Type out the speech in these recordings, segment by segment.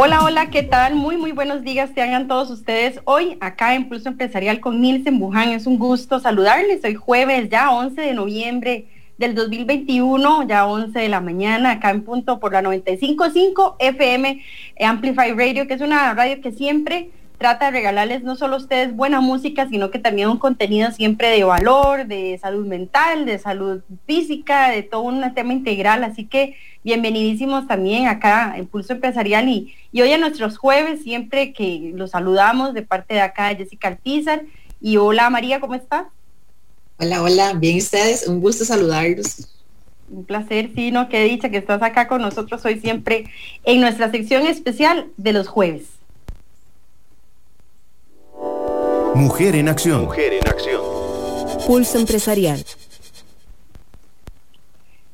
Hola, hola, ¿qué tal? Muy, muy buenos días tengan todos ustedes hoy acá en Pulso Empresarial con Nielsen Buján. Es un gusto saludarles. Hoy jueves, ya 11 de noviembre del 2021, ya 11 de la mañana, acá en punto por la 95.5 FM Amplify Radio, que es una radio que siempre trata de regalarles no solo a ustedes buena música, sino que también un contenido siempre de valor, de salud mental, de salud física, de todo un tema integral. Así que bienvenidísimos también acá en Pulso Empresarial y, y hoy a nuestros jueves, siempre que los saludamos de parte de acá Jessica Alpizar. Y hola María, ¿cómo estás? Hola, hola, bien ustedes, un gusto saludarlos. Un placer, sí, no, qué dicha que estás acá con nosotros hoy siempre en nuestra sección especial de los jueves. Mujer en acción. Mujer en acción. Pulso empresarial.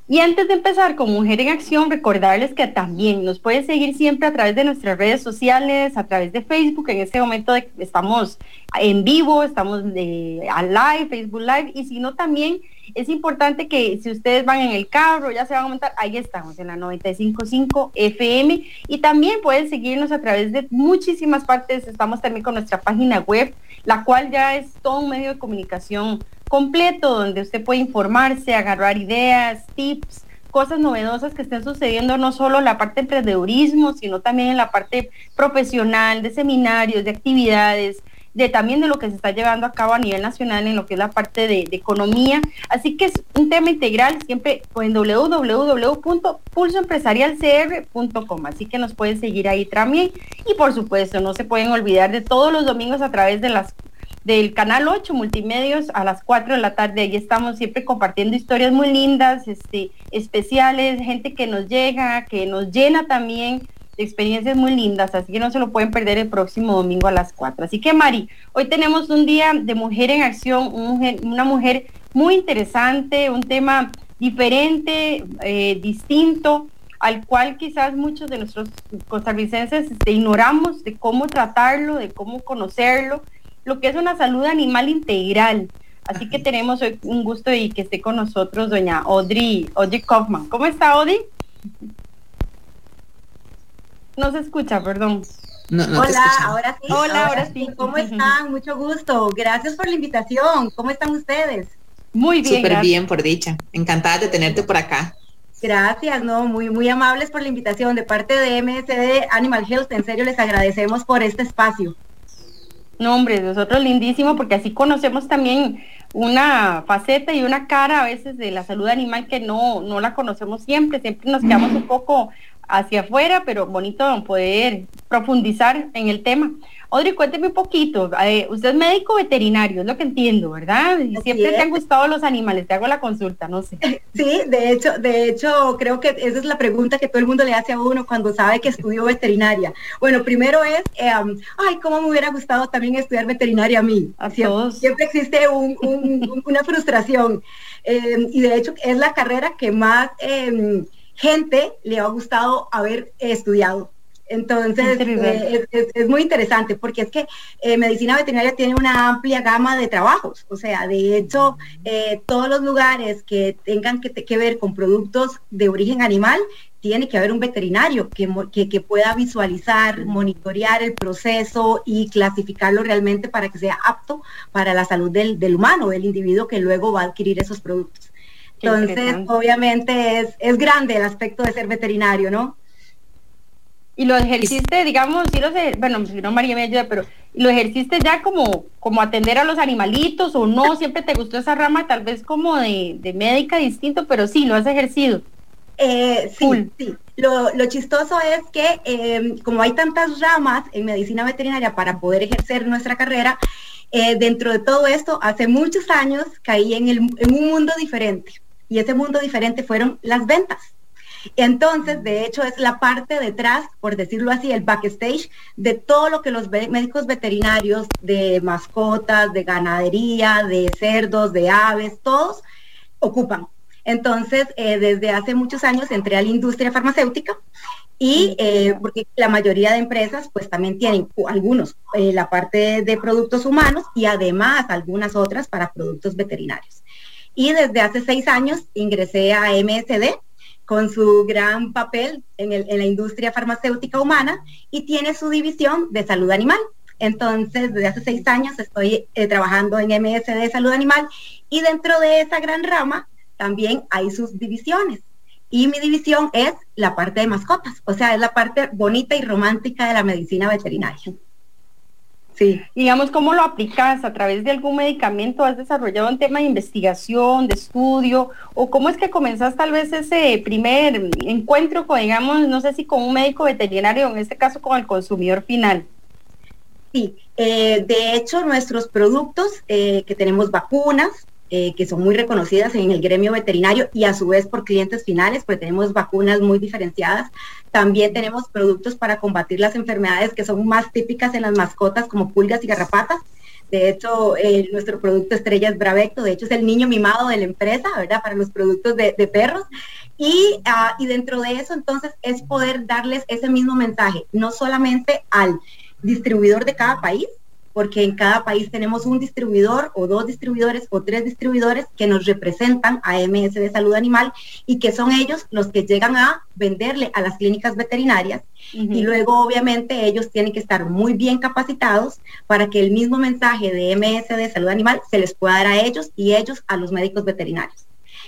Y antes de empezar con Mujer en Acción, recordarles que también nos pueden seguir siempre a través de nuestras redes sociales, a través de Facebook. En este momento estamos en vivo, estamos de, a live, Facebook Live, y si no también es importante que si ustedes van en el carro, ya se van a montar, ahí estamos en la 95.5 FM y también pueden seguirnos a través de muchísimas partes. Estamos también con nuestra página web, la cual ya es todo un medio de comunicación completo donde usted puede informarse, agarrar ideas, tips, cosas novedosas que estén sucediendo no solo en la parte de emprendedurismo, sino también en la parte profesional, de seminarios, de actividades, de también de lo que se está llevando a cabo a nivel nacional en lo que es la parte de, economía. Así que es un tema integral siempre en www.pulsoempresarialcr.com. Así que nos pueden seguir ahí también. Y por supuesto, no se pueden olvidar de todos los domingos a través de las del canal 8 Multimedios a las 4 de la tarde. Ahí estamos siempre compartiendo historias muy lindas, este, especiales, gente que nos llega, que nos llena también experiencias muy lindas, así que no se lo pueden perder el próximo domingo a las 4. Así que Mari, hoy tenemos un día de mujer en acción, una mujer muy interesante, un tema diferente, eh, distinto, al cual quizás muchos de nuestros costarricenses este, ignoramos de cómo tratarlo, de cómo conocerlo lo que es una salud animal integral. Así que tenemos hoy un gusto y que esté con nosotros doña Audrey, Audrey Kaufman. ¿Cómo está Audrey? No se escucha, perdón. Hola, ahora sí. Hola, ahora, sí. ¿Cómo están? Mucho gusto. Gracias por la invitación. ¿Cómo están ustedes? Muy bien. Súper bien, por dicha. Encantada de tenerte por acá. Gracias, no, muy, muy amables por la invitación de parte de MSD Animal Health. En serio, les agradecemos por este espacio. No, hombre, nosotros lindísimo porque así conocemos también una faceta y una cara a veces de la salud animal que no, no la conocemos siempre, siempre nos quedamos un poco hacia afuera, pero bonito poder profundizar en el tema. Audrey, cuénteme un poquito. Eh, usted es médico veterinario, es lo que entiendo, ¿verdad? Y siempre te han gustado los animales. Te hago la consulta, no sé. Sí, de hecho, de hecho, creo que esa es la pregunta que todo el mundo le hace a uno cuando sabe que estudió veterinaria. Bueno, primero es, eh, ay, cómo me hubiera gustado también estudiar veterinaria a mí. A siempre, todos. siempre existe una frustración. Eh, y de hecho es la carrera que más gente le ha gustado haber estudiado. Entonces, eh, es, muy interesante porque es que eh, medicina veterinaria tiene una amplia gama de trabajos. O sea, de hecho, eh, todos los lugares que tengan que, que, ver con productos de origen animal, tiene que haber un veterinario que, que, pueda visualizar, monitorear el proceso y clasificarlo realmente para que sea apto para la salud del, del humano, del individuo que luego va a adquirir esos productos. Entonces, obviamente es, es grande el aspecto de ser veterinario, ¿no? Y lo ejerciste, digamos, sí lo sé, bueno, si no María me ayuda, pero lo ejerciste ya como, como atender a los animalitos o no, siempre te gustó esa rama, tal vez como de, de médica distinto, pero sí, lo has ejercido. Eh, sí, sí. Lo, lo, chistoso es que em, como hay tantas ramas en medicina veterinaria para poder ejercer nuestra carrera, eh, dentro de todo esto, hace muchos años caí en, el, en un mundo diferente. Y ese mundo diferente fueron las ventas. Entonces, de hecho, es la parte detrás, por decirlo así, el backstage de todo lo que los médicos veterinarios de mascotas, de ganadería, de cerdos, de aves, todos ocupan. Entonces, eh, desde hace muchos años entré a la industria farmacéutica y eh, porque la mayoría de empresas pues también tienen algunos eh, la parte de productos humanos y además algunas otras para productos veterinarios. Y desde hace seis años ingresé a MSD con su gran papel en, la industria farmacéutica humana y tiene su división de salud animal. Entonces, desde hace seis años estoy eh, trabajando en MSD Salud Animal y dentro de esa gran rama también hay sus divisiones. Y mi división es la parte de mascotas, o sea, es la parte bonita y romántica de la medicina veterinaria. Sí. Digamos, ¿cómo lo aplicas? ¿A través de algún medicamento? ¿Has desarrollado un tema de investigación, de estudio? ¿O cómo es que comenzás tal vez ese primer encuentro con, digamos, no sé si con un médico veterinario, en este caso con el consumidor final? Sí, eh, de hecho nuestros productos, eh, que tenemos vacunas, eh, que son muy reconocidas en el gremio veterinario y a su vez por clientes finales, porque tenemos vacunas muy diferenciadas. También tenemos productos para combatir las enfermedades que son más típicas en las mascotas, como pulgas y garrapatas. De hecho, nuestro producto estrella es Bravecto, de hecho es el niño mimado de la empresa, ¿verdad? Para los productos de, perros. Ah, y dentro de eso, entonces, es poder darles ese mismo mensaje, no solamente al distribuidor de cada país, porque en cada país tenemos un distribuidor o dos distribuidores o tres distribuidores que nos representan a MS de Salud Animal y que son ellos los que llegan a venderle a las clínicas veterinarias. Y luego, obviamente, ellos tienen que estar muy bien capacitados para que el mismo mensaje de MS de Salud Animal se les pueda dar a ellos y ellos a los médicos veterinarios.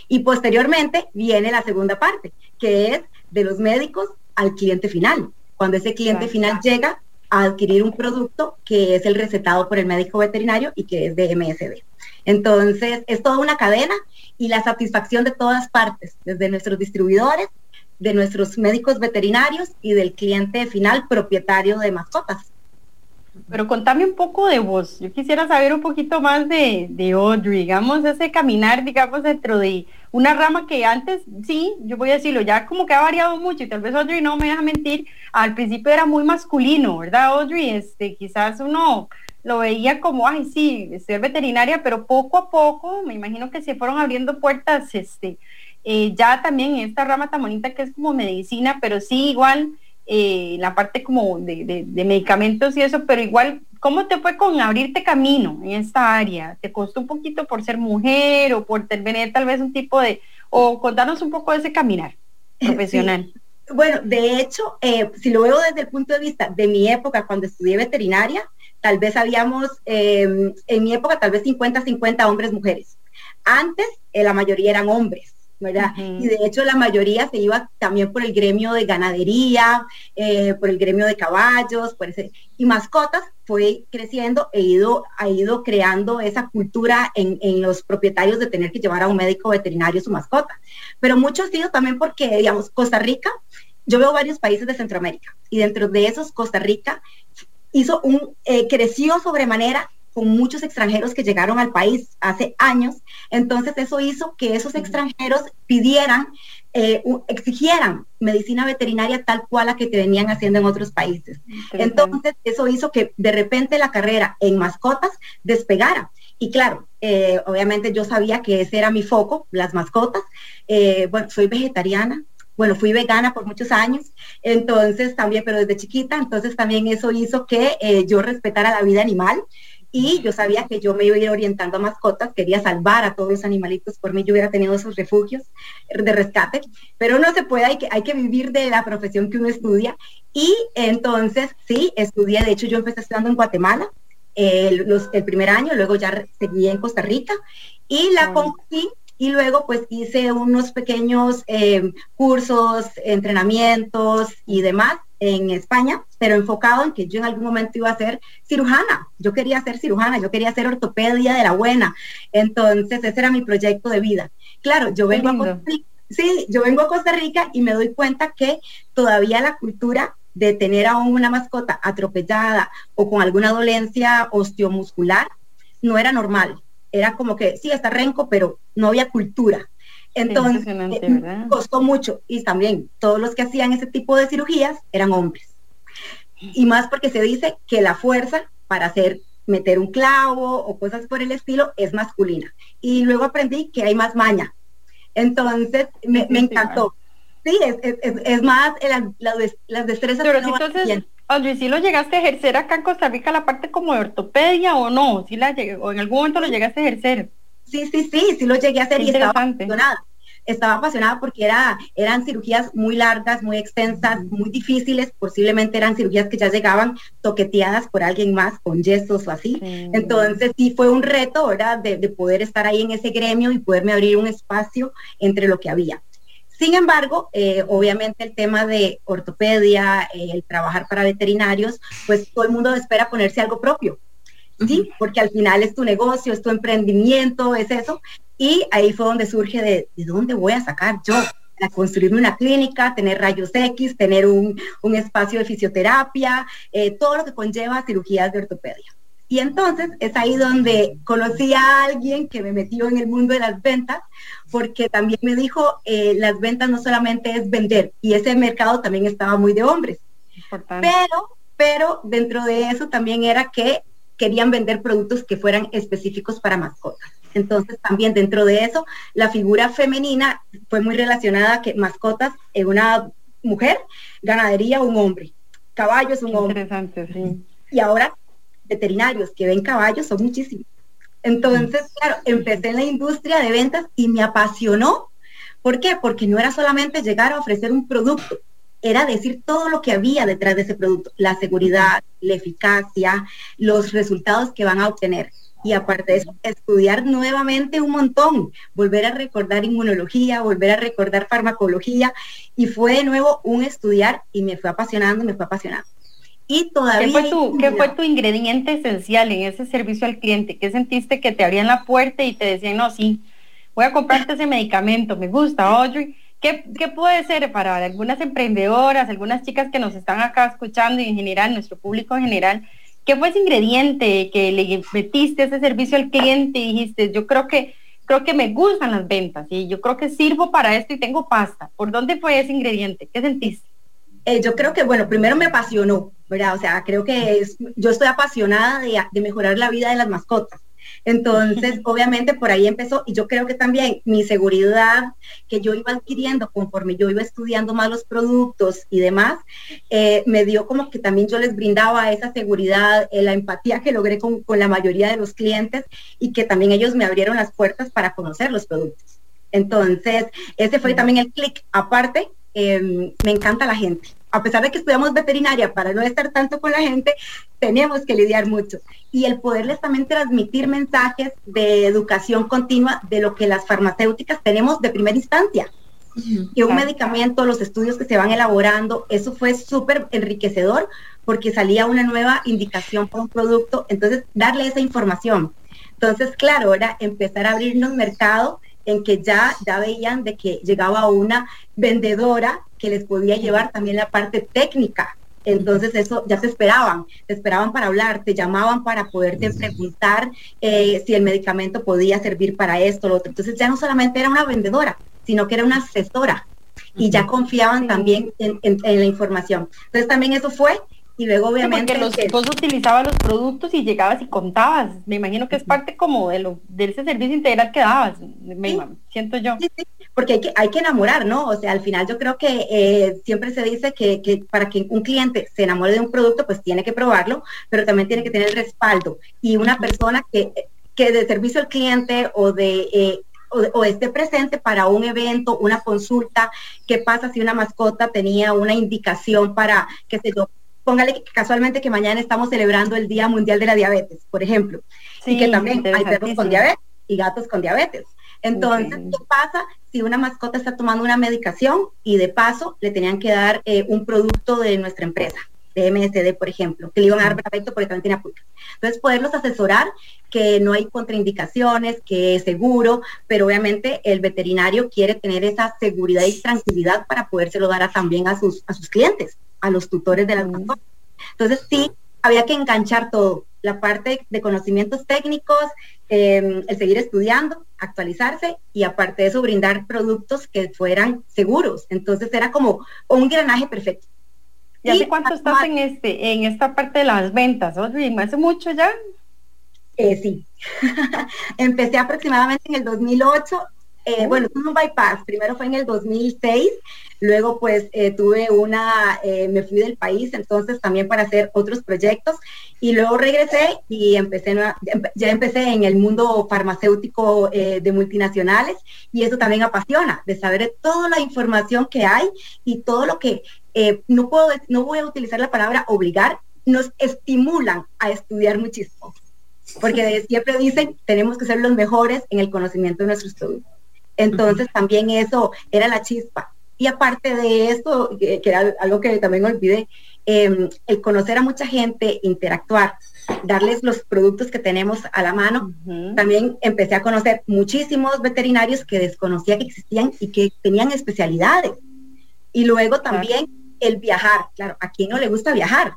Y posteriormente viene la segunda parte, que es de los médicos al cliente final. Cuando ese cliente final llega, a adquirir un producto que es el recetado por el médico veterinario y que es de MSD. Entonces, es toda una cadena y la satisfacción de todas partes, desde nuestros distribuidores, de nuestros médicos veterinarios y del cliente final propietario de mascotas. Pero contame un poco de vos. Yo quisiera saber un poquito más de, de Audrey, digamos, ese caminar, digamos, dentro de una rama que antes, sí, yo voy a decirlo, ya como que ha variado mucho y tal vez Audrey no me deja mentir, al principio era muy masculino, ¿verdad, Audrey? Este, quizás uno lo veía como, ay, sí, ser veterinaria, pero poco a poco, me imagino que se fueron abriendo puertas, este, eh, ya también en esta rama tan bonita que es como medicina, pero sí igual eh, la parte como de, medicamentos y eso, pero igual, ¿cómo te fue con abrirte camino en esta área? ¿Te costó un poquito por ser mujer o por tener tal vez un tipo de, o contarnos un poco de ese caminar profesional? Bueno, de hecho, eh, si lo veo desde el punto de vista de mi época, cuando estudié veterinaria, tal vez habíamos, em, en mi época, tal vez 50-50 hombres, mujeres. Antes, eh, la mayoría eran hombres. Y de hecho la mayoría se iba también por el gremio de ganadería, eh, por el gremio de caballos, por ese, y mascotas fue creciendo e ido, ha ido creando esa cultura en, los propietarios de tener que llevar a un médico veterinario su mascota. Pero mucho ha sido también porque, digamos, Costa Rica, yo veo varios países de Centroamérica y dentro de esos Costa Rica hizo un, eh, creció sobremanera con muchos extranjeros que llegaron al país hace años. Entonces eso hizo que esos extranjeros pidieran, eh, exigieran medicina veterinaria tal cual la que te venían haciendo en otros países. Entonces eso hizo que de repente la carrera en mascotas despegara. Y claro, eh, obviamente yo sabía que ese era mi foco, las mascotas. Eh, bueno, soy vegetariana, bueno, fui vegana por muchos años, entonces también, pero desde chiquita, entonces también eso hizo que yo respetara la vida animal y yo sabía que yo me iba a ir orientando a mascotas, quería salvar a todos los animalitos, por mí yo hubiera tenido esos refugios de rescate, pero no se puede, hay que, hay que vivir de la profesión que uno estudia. Y entonces, sí, estudié, de hecho yo empecé estudiando en Guatemala, el, el primer año, luego ya seguí en Costa Rica y la concluí y luego pues hice unos pequeños eh, cursos, entrenamientos y demás en España, pero enfocado en que yo en algún momento iba a ser cirujana. Yo quería ser cirujana, yo quería hacer ortopedia de la buena. Entonces, ese era mi proyecto de vida. Claro, yo vengo a Costa Rica, sí, yo vengo a Costa Rica y me doy cuenta que todavía la cultura de tener aún una mascota atropellada o con alguna dolencia osteomuscular no era normal. Era como que sí, está renco, pero no había cultura. Entonces, eh, costó mucho. Y también todos los que hacían ese tipo de cirugías eran hombres. Y más porque se dice que la fuerza para hacer meter un clavo o cosas por el estilo es masculina. Y luego aprendí que hay más maña. Entonces, me, encantó. Sí, es, es, más las destrezas. Pero si entonces, Audrey, ¿sí lo llegaste a ejercer acá en Costa Rica la parte como de ortopedia o no? ¿Sí la o en algún momento lo llegaste a ejercer? Sí, sí, sí, sí lo llegué a hacer y estaba apasionada. Estaba apasionada porque era, eran cirugías muy largas, muy extensas, muy difíciles, posiblemente eran cirugías que ya llegaban toqueteadas por alguien más con yesos o así. Entonces sí fue un reto, ¿verdad? De, de poder estar ahí en ese gremio y poderme abrir un espacio entre lo que había. Sin embargo, eh, obviamente el tema de ortopedia, eh, el trabajar para veterinarios, pues todo el mundo espera ponerse algo propio, ¿sí? Porque al final es tu negocio, es tu emprendimiento, es eso. Y ahí fue donde surge de, ¿de dónde voy a sacar yo? a construirme una clínica, tener rayos X, tener un, espacio de fisioterapia, eh, todo lo que conlleva cirugías de ortopedia. Y entonces es ahí donde conocí a alguien que me metió en el mundo de las ventas, porque también me dijo, eh, las ventas no solamente es vender, y ese mercado también estaba muy de hombres. Pero, pero dentro de eso también era que querían vender productos que fueran específicos para mascotas. Entonces también dentro de eso, la figura femenina fue muy relacionada a que mascotas en una mujer, ganadería un hombre, caballos un hombre. Interesante, sí. Y ahora veterinarios que ven caballos son muchísimos. Entonces, claro, empecé en la industria de ventas y me apasionó. ¿Por qué? Porque no era solamente llegar a ofrecer un producto, era decir todo lo que había detrás de ese producto, la seguridad, la eficacia, los resultados que van a obtener. Y aparte de eso, estudiar nuevamente un montón, volver a recordar inmunología, volver a recordar farmacología. Y fue de nuevo un estudiar y me fue apasionando, me fue apasionando. Y todavía... ¿Qué fue, tu, ¿Qué fue tu ingrediente esencial en ese servicio al cliente? ¿Qué sentiste que te abrían la puerta y te decían, no, sí, voy a comprarte ese medicamento, me gusta, Audrey? ¿Qué, ¿Qué, puede ser para algunas emprendedoras, algunas chicas que nos están acá escuchando y en general, nuestro público en general, qué fue ese ingrediente que le metiste ese servicio al cliente y dijiste, yo creo que creo que me gustan las ventas y yo creo que sirvo para esto y tengo pasta. ¿Por dónde fue ese ingrediente? ¿Qué sentiste? Eh, yo creo que, bueno, primero me apasionó, ¿verdad? O sea, creo que es, yo estoy apasionada de, mejorar la vida de las mascotas. Entonces, obviamente por ahí empezó y yo creo que también mi seguridad que yo iba adquiriendo conforme yo iba estudiando más los productos y demás, eh, me dio como que también yo les brindaba esa seguridad, eh, la empatía que logré con, con la mayoría de los clientes y que también ellos me abrieron las puertas para conocer los productos. Entonces, ese fue también el clic. Aparte, Em, me encanta la gente. A pesar de que estudiamos veterinaria, para no estar tanto con la gente, tenemos que lidiar mucho. Y el poderles también transmitir mensajes de educación continua de lo que las farmacéuticas tenemos de primera instancia. Y un medicamento, los estudios que se van elaborando, eso fue súper enriquecedor porque salía una nueva indicación para un producto, entonces darle esa información. Entonces, claro, ahora empezar a abrirnos mercado en que ya, ya veían de que llegaba una vendedora que les podía llevar también la parte técnica. Entonces eso ya te esperaban, te esperaban para hablar, te llamaban para poderte preguntar eh, si el medicamento podía servir para esto, lo otro. Entonces ya no solamente era una vendedora, sino que era una asesora y ya confiaban también en, en la información. Entonces también eso fue y luego obviamente... Sí, porque los, vos utilizabas los productos y llegabas y contabas. Me imagino que es parte como de, lo, de ese servicio integral que dabas, me siento yo. Sí, sí, porque hay que, hay que enamorar, ¿no? O sea, al final yo creo que eh, siempre se dice que, que, para que un cliente se enamore de un producto, pues tiene que probarlo, pero también tiene que tener el respaldo. Y una persona que, que de servicio al cliente o de... Eh, o, esté presente para un evento, una consulta, qué pasa si una mascota tenía una indicación para, que se yo, póngale que casualmente que mañana estamos celebrando el Día Mundial de la Diabetes, por ejemplo, y que también hay perros con diabetes y gatos con diabetes. Entonces, ¿qué pasa si una mascota está tomando una medicación y de paso le tenían que dar eh, un producto de nuestra empresa? de MSD, por ejemplo, que le iban a dar porque también tiene apuntes. Entonces, poderlos asesorar que no hay contraindicaciones, que es seguro, pero obviamente el veterinario quiere tener esa seguridad y tranquilidad para podérselo dar también a sus, a sus clientes a los tutores de las. Entonces sí, había que enganchar todo, la parte de conocimientos técnicos, em, el seguir estudiando, actualizarse y aparte de eso brindar productos que fueran seguros. Entonces era como un granaje perfecto. ¿Y hace cuánto estás en este, en esta parte de las ventas? ¿Hace mucho ya? Eh, sí. Empecé aproximadamente en el 2008 Eh, bueno, tuve un bypass. Primero fue en el 2006, luego pues eh, tuve una, eh, me fui del país, entonces también para hacer otros proyectos y luego regresé y empecé, ya empecé en el mundo farmacéutico de multinacionales y eso también apasiona, de saber toda la información que hay y todo lo que, no puedo, no voy a utilizar la palabra obligar, nos estimulan a estudiar muchísimo porque siempre dicen tenemos que ser los mejores en el conocimiento de nuestros productos. Entonces también eso era la chispa. Y aparte de esto, que, era algo que también olvidé, em, el conocer a mucha gente, interactuar, darles los productos que tenemos a la mano. También empecé a conocer muchísimos veterinarios que desconocía que existían y que tenían especialidades. Y luego también el viajar. Claro, ¿a quién no le gusta viajar?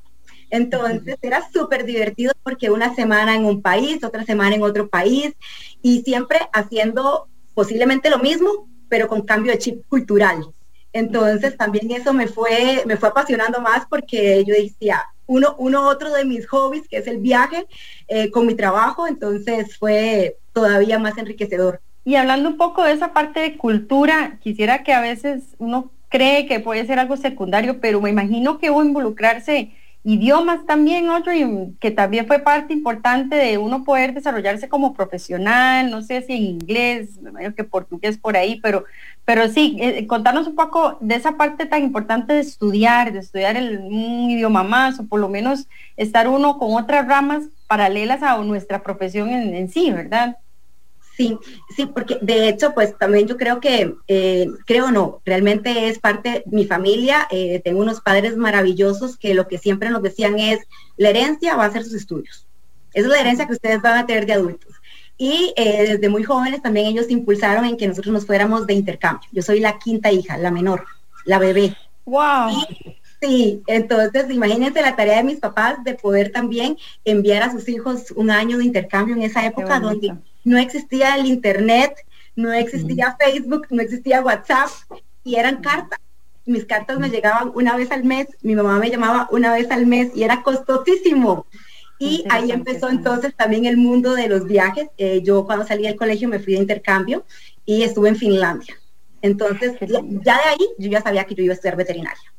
Entonces era súper divertido porque una semana en un país, otra semana en otro país y siempre haciendo posiblemente lo mismo, pero con cambio de chip cultural. Entonces también eso me fue, me fue apasionando más porque yo decía, uno, uno otro de mis hobbies, que es el viaje, eh, con mi trabajo, entonces fue todavía más enriquecedor. Y hablando un poco de esa parte de cultura, quisiera que a veces uno cree que puede ser algo secundario, pero me imagino que hubo involucrarse idiomas también, Audrey, que también fue parte importante de uno poder desarrollarse como profesional, no sé si en inglés, que portugués por ahí, pero, pero sí, eh, contarnos un poco de esa parte tan importante de estudiar, de estudiar el, un idioma más, o por lo menos estar uno con otras ramas paralelas a nuestra profesión en sí, ¿verdad? Sí, sí, porque de hecho, pues también yo creo que, eh, creo no, realmente es parte de mi familia. Eh, tengo unos padres maravillosos que lo que siempre nos decían es, la herencia va a ser sus estudios. Esa es la herencia que ustedes van a tener de adultos. Y eh, desde muy jóvenes también ellos impulsaron en que nosotros nos fuéramos de intercambio. Yo soy la quinta hija, la menor, la bebé. ¡Wow! sí, entonces imagínense la tarea de mis papás de poder también enviar a sus hijos un año de intercambio en esa época donde no existía el internet, no existía Facebook, no existía WhatsApp y eran cartas. Mis cartas me llegaban una vez al mes, mi mamá me llamaba una vez al mes y era costosísimo. Y ahí empezó entonces también el mundo de los viajes. Eh, yo cuando salí del colegio me fui de intercambio y estuve en Finlandia. Entonces, ya, de ahí yo ya sabía que yo iba a ser veterinaria.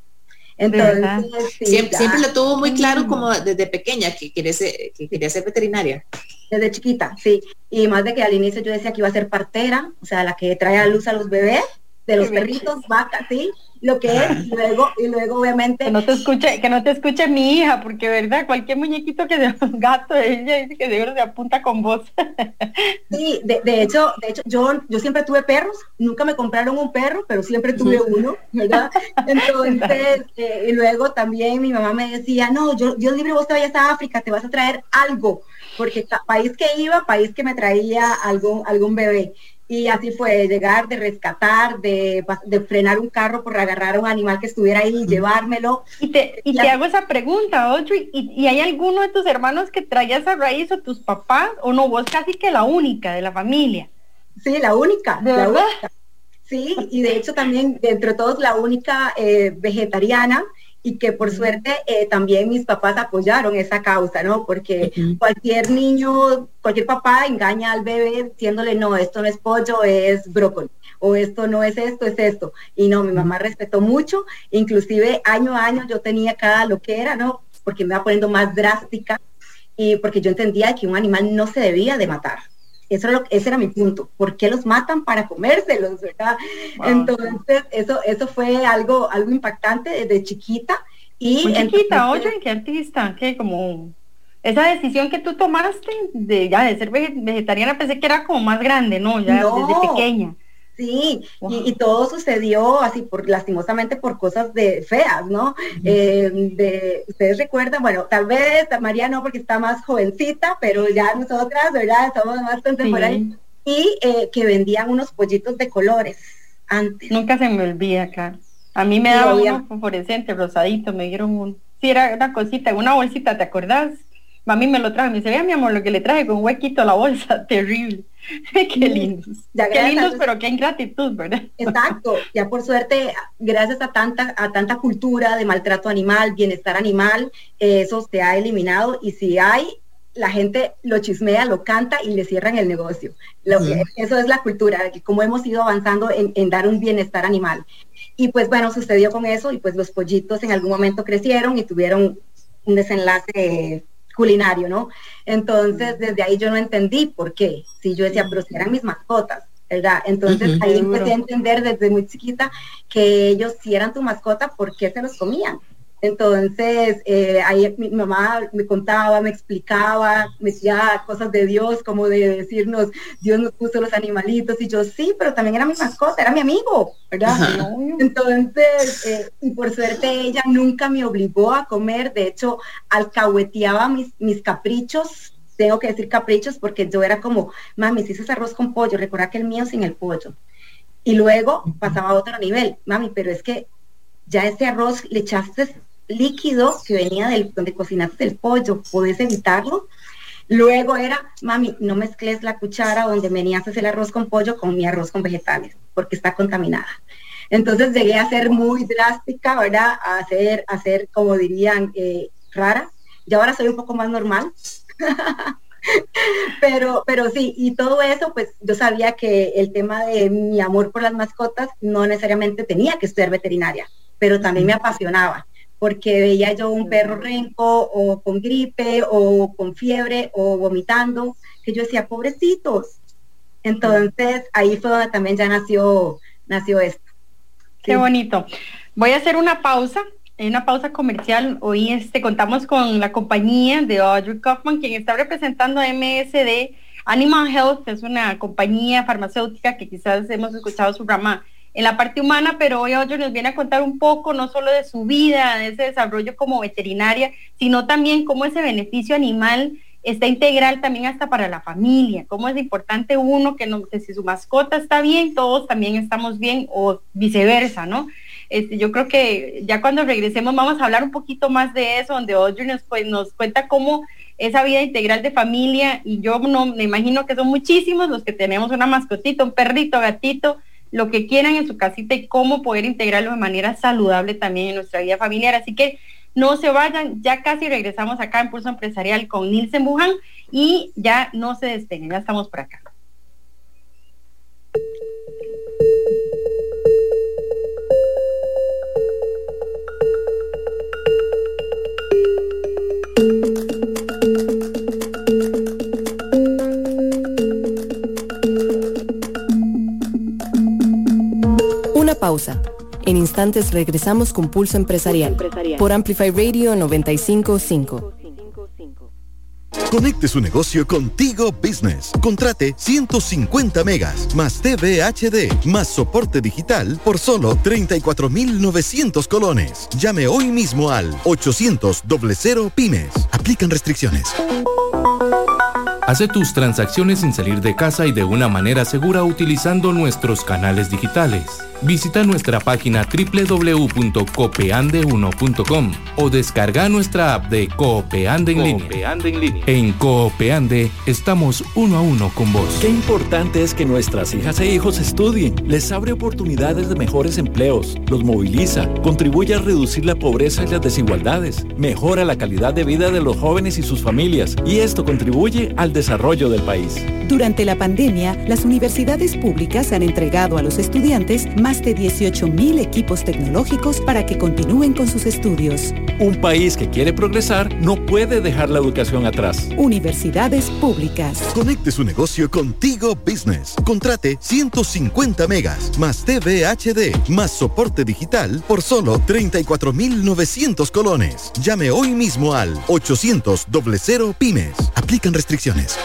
Entonces, siempre, lo tuvo muy claro como desde pequeña que quería ser, que quería ser veterinaria. Desde chiquita, sí. Y más de que al inicio yo decía que iba a ser partera, o sea, la que trae a luz a los bebés, de los perritos, vacas, sí lo que es y luego y luego obviamente que no te escuche que no te escuche mi hija porque verdad cualquier muñequito que sea un gato ella dice que de se apunta con voz sí de, hecho de hecho yo yo siempre tuve perros nunca me compraron un perro pero siempre tuve uno verdad entonces eh, y luego también mi mamá me decía no yo yo libre vos te vayas a África te vas a traer algo porque país que iba país que me traía algún algún bebé y así fue, llegar, de rescatar, de, frenar un carro por agarrar a un animal que estuviera ahí y llevármelo. Y te, y te hago esa pregunta, Audrey, ¿y, hay alguno de tus hermanos que traía esa raíz o tus papás? ¿O no, vos casi que la única de la familia? Sí, la única. ¿De la Sí, y de hecho también, entre todos, la única eh, vegetariana y que por suerte eh, también mis papás apoyaron esa causa, ¿no? Porque cualquier niño, cualquier papá engaña al bebé diciéndole, no, esto no es pollo, es brócoli, o esto no es esto, es esto. Y no, mi mamá respetó mucho, inclusive año a año yo tenía cada lo que era, ¿no? Porque me iba poniendo más drástica y porque yo entendía que un animal no se debía de matar. Eso era lo, ese era mi punto. ¿Por qué los matan para comérselos? ¿verdad? Entonces, eso, eso fue algo, algo impactante desde chiquita. Y Muy chiquita, oye, qué artista, que como esa decisión que tú tomaste de ya de ser vegetariana, pensé que era como más grande, ¿no? Ya desde pequeña. Sí, y, todo sucedió así por lastimosamente por cosas de feas, ¿no? Eh, de, ustedes recuerdan, bueno, tal vez María no porque está más jovencita, pero ya nosotras, ¿verdad? Somos más contemporáneos. Y eh, que vendían unos pollitos de colores antes. Nunca se me olvida, acá. A mí me daba uno fluorescente, rosadito, me dieron un... Sí, era una cosita, una bolsita, ¿te acordás? Mami me lo trajo, me dice, vea mi amor, lo que le traje con un huequito a la bolsa, terrible. qué lindos. qué lindos, pero qué ingratitud, ¿verdad? Exacto. Ya por suerte, gracias a tanta, a tanta cultura de maltrato animal, bienestar animal, eso se ha eliminado. Y si hay la gente lo chismea, lo canta y le cierran el negocio. Eso es la cultura, como hemos ido avanzando en, dar un bienestar animal. Y pues bueno, sucedió con eso y pues los pollitos en algún momento crecieron y tuvieron un desenlace culinario, ¿no? Entonces, desde ahí yo no entendí por qué. Si yo decía, pero si eran mis mascotas, ¿verdad? Entonces ahí empecé a entender desde muy chiquita que ellos si eran tu mascota, ¿por qué se los comían? Entonces, eh, ahí mi mamá me contaba, me explicaba, me decía cosas de Dios, como de decirnos, Dios nos puso los animalitos, y yo, sí, pero también era mi mascota, era mi amigo, ¿verdad? Entonces, eh, y por suerte ella nunca me obligó a comer, de hecho, alcahueteaba mis, mis caprichos, tengo que decir caprichos, porque yo era como, mami, si haces arroz con pollo, recuerda que el mío sin el pollo. Y luego pasaba a otro nivel, mami, pero es que ya ese arroz le echaste líquido que venía del donde cocinaste el pollo, puedes evitarlo. Luego era, mami, no mezcles la cuchara donde venías el arroz con pollo con mi arroz con vegetales, porque está contaminada. Entonces llegué a ser muy drástica, ¿verdad? A hacer, a ser como dirían, eh, rara. Y ahora soy un poco más normal. pero, pero sí, y todo eso, pues yo sabía que el tema de mi amor por las mascotas no necesariamente tenía que ser veterinaria, pero también me apasionaba porque veía yo un perro renco o con gripe o con fiebre o vomitando, que yo decía, pobrecitos. Entonces ahí fue donde también ya nació, nació esto. Qué bonito. Voy a hacer una pausa, una pausa comercial. Hoy este, contamos con la compañía de Audrey Kaufman, quien está representando a MSD Animal Health, que es una compañía farmacéutica que quizás hemos escuchado su rama en la parte humana, pero hoy Audrey nos viene a contar un poco no solo de su vida, de ese desarrollo como veterinaria, sino también cómo ese beneficio animal está integral también hasta para la familia, cómo es importante uno que, no, si su mascota está bien, todos también estamos bien o viceversa, ¿no? Este, yo creo que ya cuando regresemos vamos a hablar un poquito más de eso, donde Audrey nos, pues, nos cuenta cómo esa vida integral de familia, y yo no me imagino que son muchísimos los que tenemos una mascotita, un perrito, gatito, lo que quieran en su casita y cómo poder integrarlo de manera saludable también en nuestra vida familiar. Así que no se vayan, ya casi regresamos acá en Pulso Empresarial con Nilsen Buján y ya no se despeguen, ya estamos por acá. Pausa. En instantes regresamos con Pulso Empresarial, por Amplify Radio 955. Conecte su negocio contigo Business. Contrate 150 megas más TV HD más soporte digital por solo 34,900 colones. Llame hoy mismo al 800 00 pymes. Aplican restricciones. Hace tus transacciones sin salir de casa y de una manera segura utilizando nuestros canales digitales. Visita nuestra página www.copeande1.com o descarga nuestra app de Coopeande en, línea. en Coopeande estamos uno a uno con vos. Qué importante es que nuestras hijas e hijos estudien. Les abre oportunidades de mejores empleos, los moviliza, contribuye a reducir la pobreza y las desigualdades, mejora la calidad de vida de los jóvenes y sus familias y esto contribuye al desarrollo del país. Durante la pandemia, las universidades públicas han entregado a los estudiantes más de 18.000 equipos tecnológicos para que continúen con sus estudios. Un país que quiere progresar no puede dejar la educación atrás. Universidades públicas. Conecte su negocio contigo Business. Contrate 150 megas más TV HD más soporte digital por solo 34,900 colones. Llame hoy mismo al 800 00 pymes. Aplican restricciones.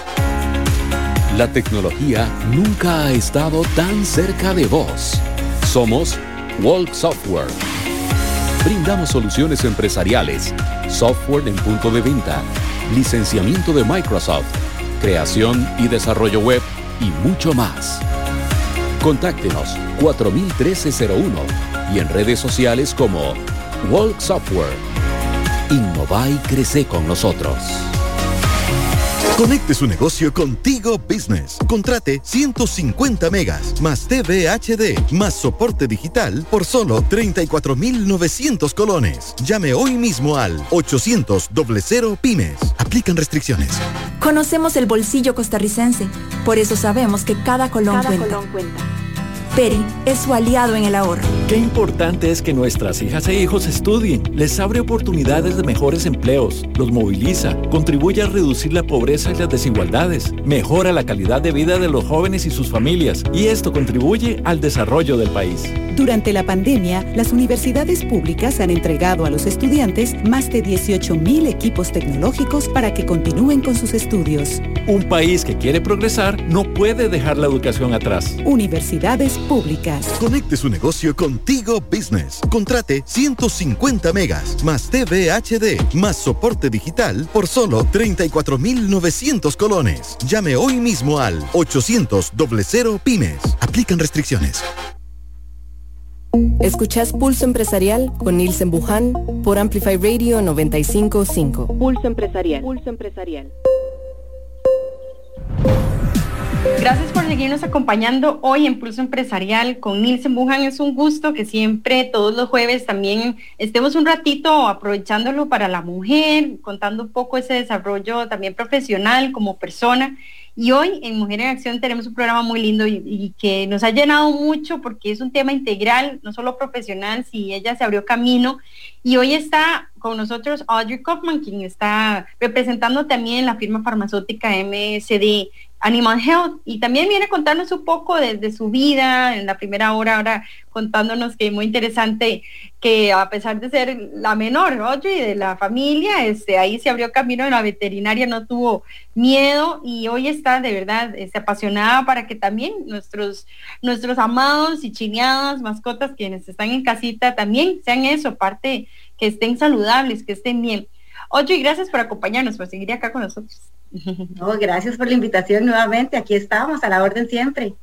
La tecnología nunca ha estado tan cerca de vos. Somos Walk Software. Brindamos soluciones empresariales, software en punto de venta, licenciamiento de Microsoft, creación y desarrollo web y mucho más. Contáctenos 401301 y en redes sociales como Walk Software. Innova y crece con nosotros. Conecte su negocio contigo Business. Contrate 150 megas más TV HD más soporte digital por solo 34,900 colones. Llame hoy mismo al 800 00 pymes. Aplican restricciones. Conocemos el bolsillo costarricense, por eso sabemos que cada colón cuenta. Peri es su aliado en el ahorro. Qué importante es que nuestras hijas e hijos estudien. Les abre oportunidades de mejores empleos, los moviliza, contribuye a reducir la pobreza y las desigualdades, mejora la calidad de vida de los jóvenes y sus familias y esto contribuye al desarrollo del país. Durante la pandemia, las universidades públicas han entregado a los estudiantes más de 18.000 equipos tecnológicos para que continúen con sus estudios. Un país que quiere progresar no puede dejar la educación atrás. Universidades públicas. Conecte su negocio contigo Business. Contrate 150 megas más TV HD más soporte digital por solo 34,900 colones. Llame hoy mismo al 800 00 pymes. Aplican restricciones. Escuchás Pulso Empresarial con Nielsen Buján por Amplify Radio 955. Pulso Empresarial. Pulso Empresarial. Gracias por seguirnos acompañando hoy en Pulso Empresarial con Nielsen Bujan. Es un gusto que siempre, todos los jueves, también estemos un ratito aprovechándolo para la mujer, contando un poco ese desarrollo también profesional como persona. Y hoy en Mujer en Acción tenemos un programa muy lindo y, que nos ha llenado mucho porque es un tema integral, no solo profesional, si ella se abrió camino. Y hoy está con nosotros Audrey Kaufman, quien está representando también la firma farmacéutica MSD Animal Health y también viene a contarnos un poco de, su vida en la primera hora, ahora contándonos que es muy interesante que a pesar de ser la menor, Audrey, de la familia, este, ahí se abrió camino en la veterinaria, no tuvo miedo y hoy está de verdad este, apasionada para que también nuestros, nuestros amados y chineadas, mascotas quienes están en casita también sean eso, parte que estén saludables, que estén bien. Audrey, gracias por acompañarnos, por seguir acá con nosotros. No, gracias por la invitación nuevamente. Aquí estamos, a la orden siempre.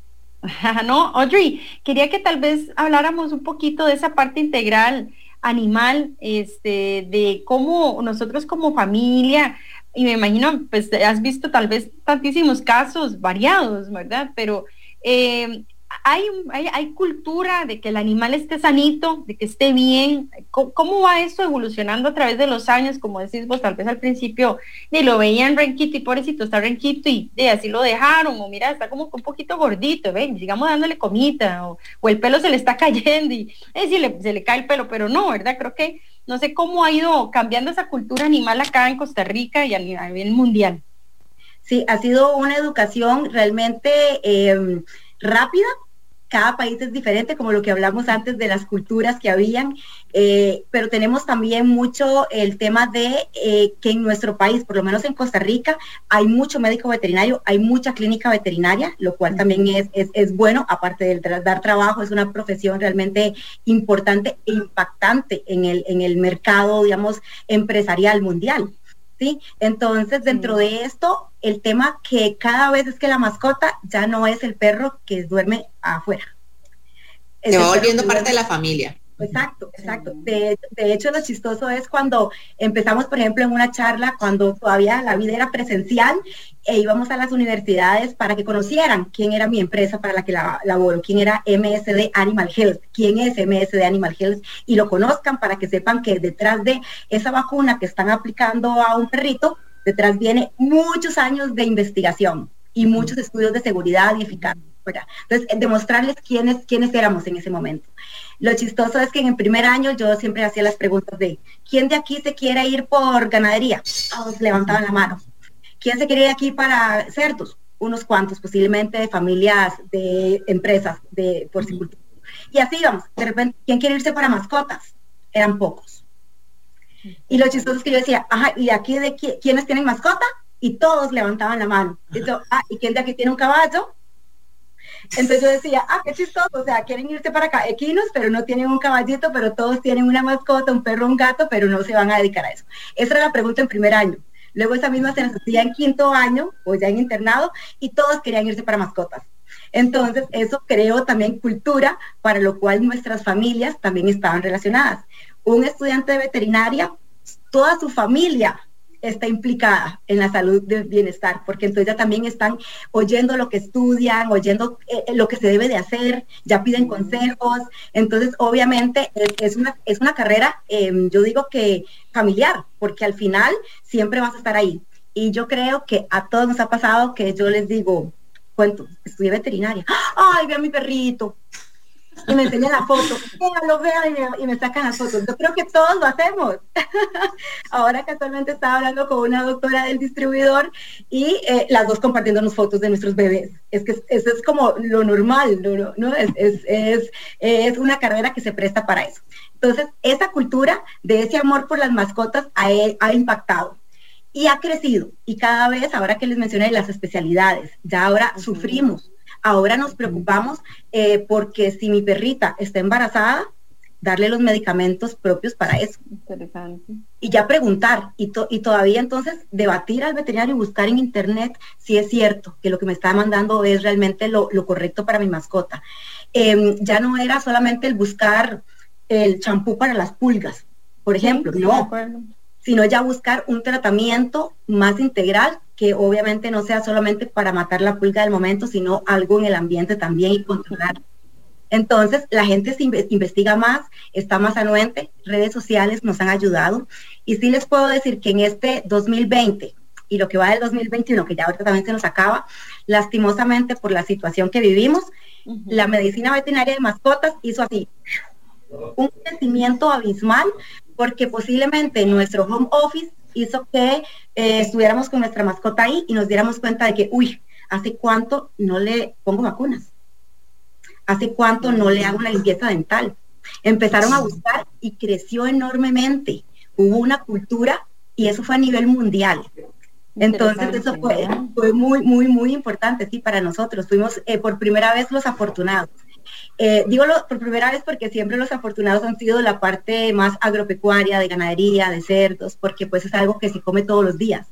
no, Audrey, quería que tal vez habláramos un poquito de esa parte integral animal, este, de cómo nosotros como familia, y me imagino, pues has visto tal vez tantísimos casos variados, ¿verdad? Pero eh, hay, hay, cultura de que el animal esté sanito, de que esté bien. ¿Cómo, va esto evolucionando a través de los años? Como decís vos, tal vez al principio ni lo veían renquito y pobrecito está renquito y así lo dejaron, o mira, está como un poquito gordito, ven, sigamos dándole comida, o, el pelo se le está cayendo y es decir, se le cae el pelo, pero no, ¿verdad? Creo que no sé cómo ha ido cambiando esa cultura animal acá en Costa Rica y a nivel mundial. Sí, ha sido una educación realmente eh, rápida. Cada país es diferente, como lo que hablamos antes de las culturas que habían, eh, pero tenemos también mucho el tema de eh, que en nuestro país, por lo menos en Costa Rica, hay mucho médico veterinario, hay mucha clínica veterinaria, lo cual también es, es, bueno, aparte de dar trabajo, es una profesión realmente importante e impactante en el, en el mercado, digamos, empresarial mundial. Entonces, dentro de esto, el tema que cada vez es que la mascota ya no es el perro que duerme afuera. Se va volviendo parte de la familia. Exacto, exacto. De, hecho, lo chistoso es cuando empezamos, por ejemplo, en una charla, cuando todavía la vida era presencial, e íbamos a las universidades para que conocieran quién era mi empresa para la que la, laboro, quién era MSD Animal Health, quién es MSD Animal Health, y lo conozcan para que sepan que detrás de esa vacuna que están aplicando a un perrito, detrás viene muchos años de investigación y muchos estudios de seguridad y eficacia. Entonces, demostrarles quiénes, quiénes éramos en ese momento. Lo chistoso es que en el primer año yo siempre hacía las preguntas de, ¿quién de aquí se quiere ir por ganadería? Todos levantaban la mano. ¿Quién se quiere ir aquí para cerdos? Unos cuantos, posiblemente de familias, de empresas de porcicultura. Y así íbamos. De repente, ¿quién quiere irse para mascotas? Eran pocos. Y lo chistoso es que yo decía, ajá, ¿y aquí de quiénes tienen mascota? Y todos levantaban la mano. Y ah, ¿y quién de aquí tiene un caballo? Entonces yo decía, ah, qué chistoso, o sea, quieren irse para acá, equinos, pero no tienen un caballito, pero todos tienen una mascota, un perro, un gato, pero no se van a dedicar a eso. Esa era la pregunta en primer año. Luego esa misma se nos hacía en quinto año, o ya en internado, y todos querían irse para mascotas. Entonces, eso creó también cultura, para lo cual nuestras familias también estaban relacionadas. Un estudiante de veterinaria, toda su familia está implicada en la salud del bienestar, porque entonces ya también están oyendo lo que estudian, oyendo eh, eh, lo que se debe de hacer, ya piden consejos, entonces obviamente es, una, es una carrera, em, yo digo que familiar, porque al final siempre vas a estar ahí. Y yo creo que a todos nos ha pasado que yo les digo, cuento, estudié veterinaria, ay, ve a mi perrito, y me enseñan la foto, lo vean y me, sacan las fotos. Yo creo que todos lo hacemos. Ahora casualmente estaba hablando con una doctora del distribuidor y eh, las dos compartiéndonos fotos de nuestros bebés. Es que eso es como lo normal, ¿no? Es, es, es, una carrera que se presta para eso. Entonces, esa cultura de ese amor por las mascotas ha, ha impactado y ha crecido. Y cada vez, ahora que les mencioné las especialidades, ya ahora sufrimos Ahora nos preocupamos eh, porque si mi perrita está embarazada, darle los medicamentos propios para eso. Interesante. Y ya preguntar y, y, todavía entonces debatir al veterinario y buscar en internet si es cierto que lo que me está mandando es realmente lo, correcto para mi mascota. Em, ya no era solamente el buscar el champú para las pulgas, por ejemplo, no, sino ya buscar un tratamiento más integral que obviamente no sea solamente para matar la pulga del momento, sino algo en el ambiente también y controlar. Entonces, la gente se investiga más, está más anuente, redes sociales nos han ayudado. Y sí les puedo decir que en este 2020 y lo que va del 2021, que ya ahorita también se nos acaba, lastimosamente por la situación que vivimos, la medicina veterinaria de mascotas hizo así un crecimiento abismal porque posiblemente nuestro home office hizo que eh, estuviéramos con nuestra mascota ahí y nos diéramos cuenta de que, uy, ¿hace cuánto no le pongo vacunas? ¿Hace cuánto no le hago una limpieza dental? Empezaron a buscar y creció enormemente. Hubo una cultura y eso fue a nivel mundial. Entonces eso fue, fue, muy, muy, muy importante, sí, para nosotros. Fuimos eh, por primera vez los afortunados. Eh, digo por primera vez porque siempre los afortunados han sido la parte más agropecuaria, de ganadería, de cerdos, porque pues es algo que se come todos los días.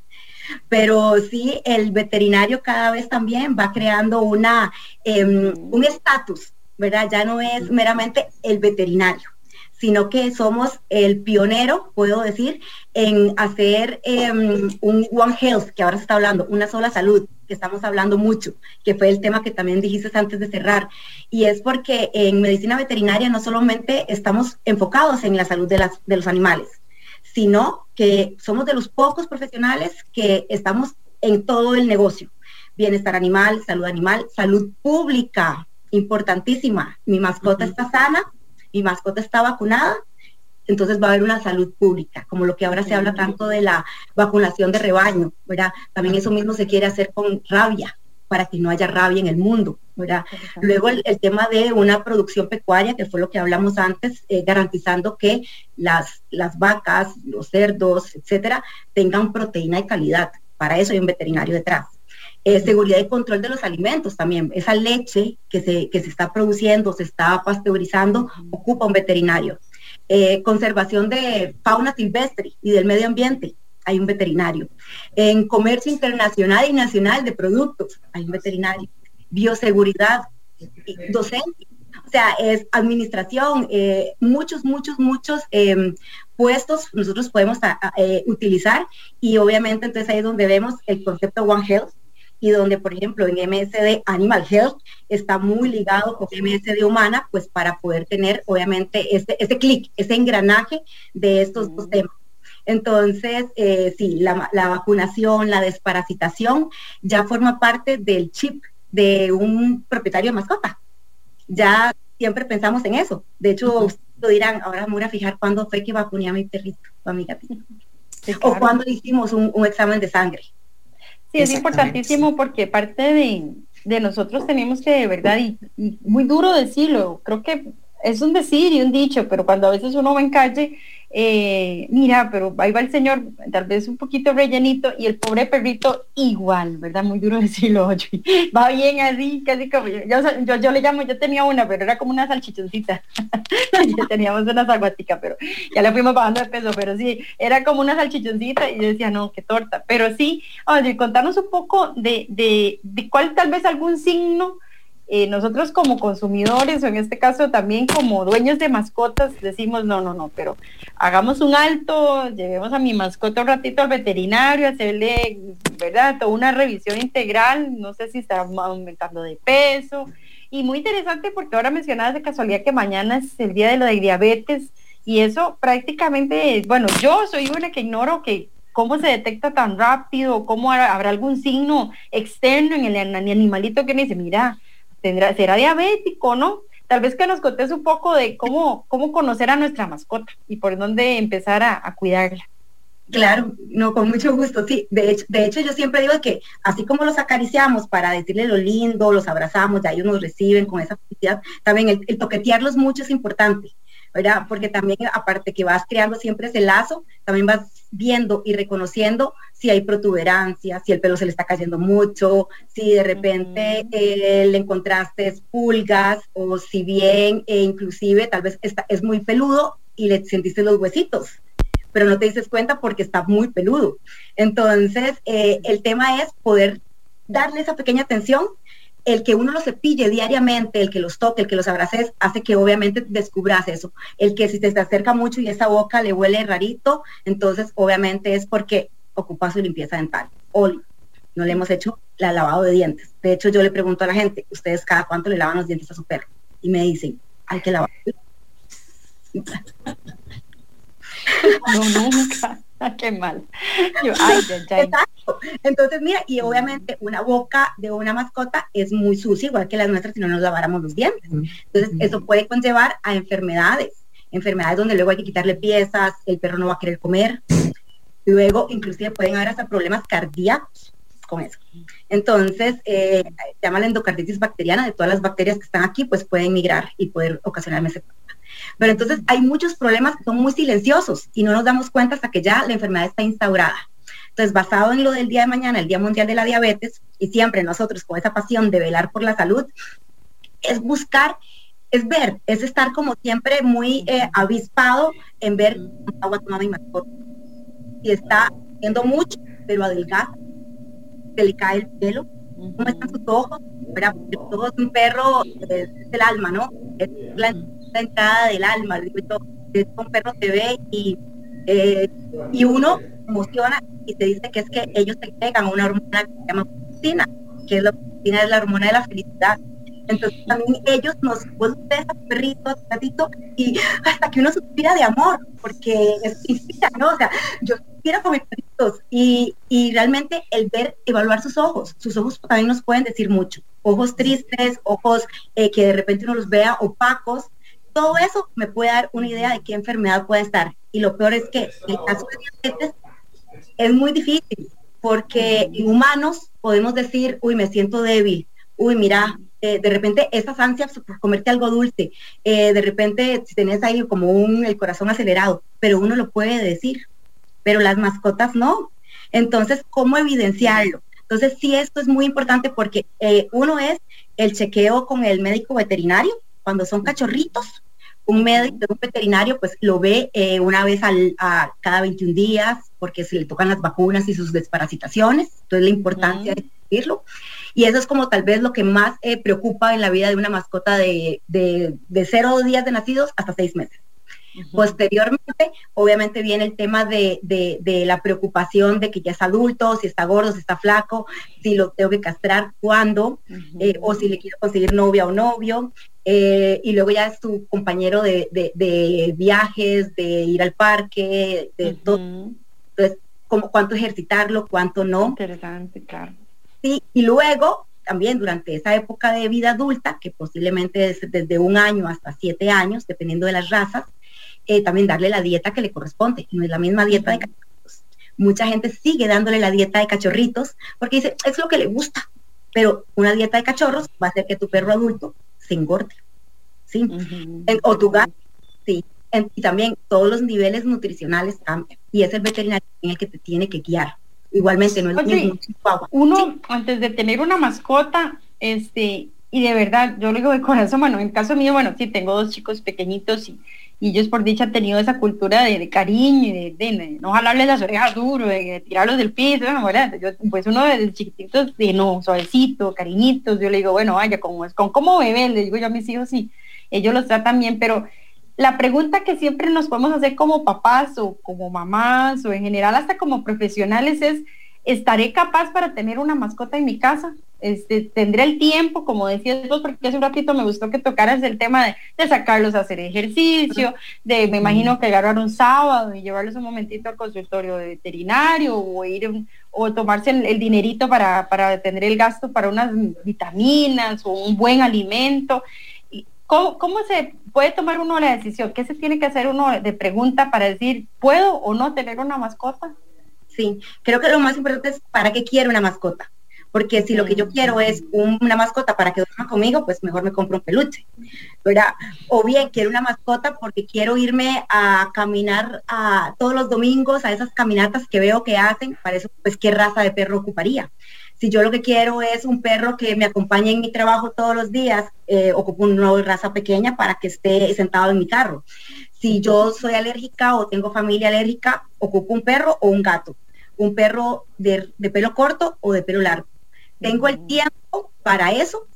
Pero sí, el veterinario cada vez también va creando una, em, un estatus, ¿verdad? Ya no es meramente el veterinario sino que somos el pionero, puedo decir, en hacer em, un One Health, que ahora se está hablando, una sola salud, que estamos hablando mucho, que fue el tema que también dijiste antes de cerrar. Y es porque en medicina veterinaria no solamente estamos enfocados en la salud de, las, de los animales, sino que somos de los pocos profesionales que estamos en todo el negocio. Bienestar animal, salud animal, salud pública, importantísima. Mi mascota está sana, mi mascota está vacunada, entonces va a haber una salud pública, como lo que ahora se habla tanto de la vacunación de rebaño, ¿verdad? También eso mismo se quiere hacer con rabia, para que no haya rabia en el mundo, ¿verdad? Luego el, tema de una producción pecuaria, que fue lo que hablamos antes, eh, garantizando que las, las vacas, los cerdos, etcétera, tengan proteína de calidad. Para eso hay un veterinario detrás. Eh, seguridad y control de los alimentos también. Esa leche que se, que se está produciendo, se está pasteurizando, ocupa un veterinario. Eh, conservación de fauna silvestre y del medio ambiente, hay un veterinario. En comercio internacional y nacional de productos, hay un veterinario. Bioseguridad, docente, o sea, es administración, eh, muchos, muchos, muchos em, puestos nosotros podemos utilizar y obviamente entonces ahí es donde vemos el concepto One Health, y donde, por ejemplo, en MSD Animal Health está muy ligado con MSD Humana, pues para poder tener, obviamente, ese, ese clic, ese engranaje de estos dos temas. Entonces, eh, sí, la, vacunación, la desparasitación ya forma parte del chip de un propietario de mascota. Ya siempre pensamos en eso. De hecho, lo dirán, ahora me voy a fijar cuándo fue que vacuné a mi perrito o a mi gatito. O cuando hicimos un, un examen de sangre. Sí, es importantísimo porque parte de, nosotros tenemos que, de verdad, y, muy duro decirlo, creo que es un decir y un dicho, pero cuando a veces uno va en calle eh, mira, pero ahí va el señor, tal vez un poquito rellenito, y el pobre perrito igual, ¿verdad? Muy duro decirlo, va bien así, casi como yo, yo, le llamo, yo tenía una, pero era como una salchichoncita, ya teníamos una salvatica, pero ya le fuimos bajando de peso, pero sí, era como una salchichoncita, y yo decía, no, qué torta, pero sí, oye, contarnos un poco de, de, de cuál tal vez algún signo eh, nosotros como consumidores, o en este caso también como dueños de mascotas, decimos, no, no, no, pero hagamos un alto, llevemos a mi mascota un ratito al veterinario, hacerle, ¿verdad? Toda una revisión integral, no sé si está aumentando de peso. Y muy interesante porque ahora mencionabas de casualidad que mañana es el día de lo de diabetes y eso prácticamente, bueno, yo soy una que ignoro que cómo se detecta tan rápido, cómo habrá algún signo externo en el animalito que me dice, mira, tendrá, será diabético, ¿no? Tal vez que nos contes un poco de cómo, cómo conocer a nuestra mascota y por dónde empezar a, cuidarla. Claro, no, con mucho gusto, sí. De hecho, de hecho, yo siempre digo que así como los acariciamos para decirle lo lindo, los abrazamos, ya ellos nos reciben con esa felicidad, también el, el toquetearlos mucho es importante. ¿Verdad? Porque también, aparte que vas creando siempre ese lazo, también vas viendo y reconociendo si hay protuberancia, si el pelo se le está cayendo mucho, si de repente eh, le encontraste pulgas o si bien e inclusive tal vez está, es muy peludo y le sentiste los huesitos pero no te dices cuenta porque está muy peludo. Entonces, eh, el tema es poder darle esa pequeña atención el que uno los cepille diariamente, el que los toque, el que los abraces, hace que obviamente descubras eso. El que si te, acerca mucho y esa boca le huele rarito, entonces obviamente es porque ocupa su limpieza dental. O no le hemos hecho la lavado de dientes. De hecho, yo le pregunto a la gente, ¿ustedes cada cuánto le lavan los dientes a su perro? Y me dicen, hay que lavar. No, nunca. Qué mal. Entonces, mira, y obviamente una boca de una mascota es muy sucia, igual que las nuestras si no nos laváramos los dientes. Entonces, eso puede conllevar a enfermedades, enfermedades donde luego hay que quitarle piezas, el perro no va a querer comer. Luego, inclusive pueden haber hasta problemas cardíacos con eso. Entonces, eh, llama la endocarditis bacteriana, de todas las bacterias que están aquí, pues pueden migrar y poder ocasionarme ese pero entonces hay muchos problemas que son muy silenciosos y no nos damos cuenta hasta que ya la enfermedad está instaurada. Entonces, basado en lo del día de mañana, el Día Mundial de la Diabetes, y siempre nosotros con esa pasión de velar por la salud, es buscar, es ver, es estar como siempre muy eh, avispado en ver agua toma mi mascota. Y está haciendo mucho, pero adelgaza, se le cae el pelo, cómo están sus ojos, todo es un perro, es, el alma, ¿no? Entrada del alma, es un perro te ve y, eh, y uno emociona y te dice que es que ellos te pegan una hormona que se llama que es la oxitocina es la hormona de la felicidad. Entonces también ellos nos vuelven a perritos, gatito, y hasta que uno suspira de amor, porque es inspira, ¿no? O sea, yo suspiro con mis perritos y, y realmente el ver, evaluar sus ojos, sus ojos también nos pueden decir mucho. Ojos tristes, ojos eh, que de repente uno los vea opacos, todo eso me puede dar una idea de qué enfermedad puede estar. Y lo peor es que el caso de diabetes es muy difícil, porque en humanos podemos decir, uy, me siento débil, uy, mira, eh, de repente esas ansias por comerte algo dulce, eh, de repente si tenés ahí como un, el corazón acelerado, pero uno lo puede decir, pero las mascotas no. Entonces, ¿cómo evidenciarlo? Entonces, sí, esto es muy importante porque eh, uno es el chequeo con el médico veterinario, cuando son cachorritos, un médico, un veterinario, pues lo ve eh, una vez al, a cada 21 días, porque se le tocan las vacunas y sus desparasitaciones, entonces la importancia de decirlo. Y eso es como tal vez lo que más eh, preocupa en la vida de una mascota de, de, de cero días de nacidos hasta seis meses. Posteriormente, obviamente viene el tema de, la preocupación de que ya es adulto, si está gordo, si está flaco, si lo tengo que castrar, cuándo, eh, o si le quiero conseguir novia o novio. Eh, y luego ya es tu compañero de, viajes, de ir al parque, de todo. Entonces, como cuánto ejercitarlo, cuánto no. Interesante, claro. Sí, y luego también durante esa época de vida adulta, que posiblemente es desde un año hasta siete años, dependiendo de las razas, eh, también darle la dieta que le corresponde. No es la misma dieta de cachorritos. Mucha gente sigue dándole la dieta de cachorritos porque dice, es lo que le gusta. Pero una dieta de cachorros va a hacer que tu perro adulto se engorde. ¿sí? o tu gato, sí. y también todos los niveles nutricionales cambian. Y es el veterinario el que te tiene que guiar. Igualmente, no es Uno, antes de tener una mascota, este, y de verdad, yo lo digo de corazón, bueno, en el caso mío, bueno, sí, tengo dos chicos pequeñitos y, ellos por dicha han tenido esa cultura de, cariño y de, no jalarles las orejas duro, de, tirarlos del piso, Yo, pues uno de chiquititos de no, suavecito, cariñitos, yo le digo, bueno, vaya, como es, con cómo bebé, le digo yo a mis hijos, sí, ellos los tratan bien, pero la pregunta que siempre nos podemos hacer como papás o como mamás o en general hasta como profesionales es, ¿estaré capaz para tener una mascota en mi casa? Este, tendré el tiempo, como decías vos, porque hace un ratito me gustó que tocaras el tema de, sacarlos a hacer ejercicio, de me imagino que agarrar un sábado y llevarlos un momentito al consultorio de veterinario o ir o tomarse el, dinerito para, para, tener el gasto para unas vitaminas o un buen alimento. ¿Cómo, ¿Cómo se puede tomar uno la decisión? ¿Qué se tiene que hacer uno de pregunta para decir, ¿puedo o no tener una mascota? Sí, creo que lo más importante es para qué quiero una mascota porque si lo que yo quiero es una mascota para que duerma conmigo, pues mejor me compro un peluche, ¿verdad? O bien quiero una mascota porque quiero irme a caminar a, todos los domingos a esas caminatas que veo que hacen, para eso, pues qué raza de perro ocuparía. Si yo lo que quiero es un perro que me acompañe en mi trabajo todos los días, eh, ocupo una raza pequeña para que esté sentado en mi carro. Si yo soy alérgica o tengo familia alérgica, ocupo un perro o un gato. Un perro de pelo corto o de pelo largo tengo el tiempo para eso,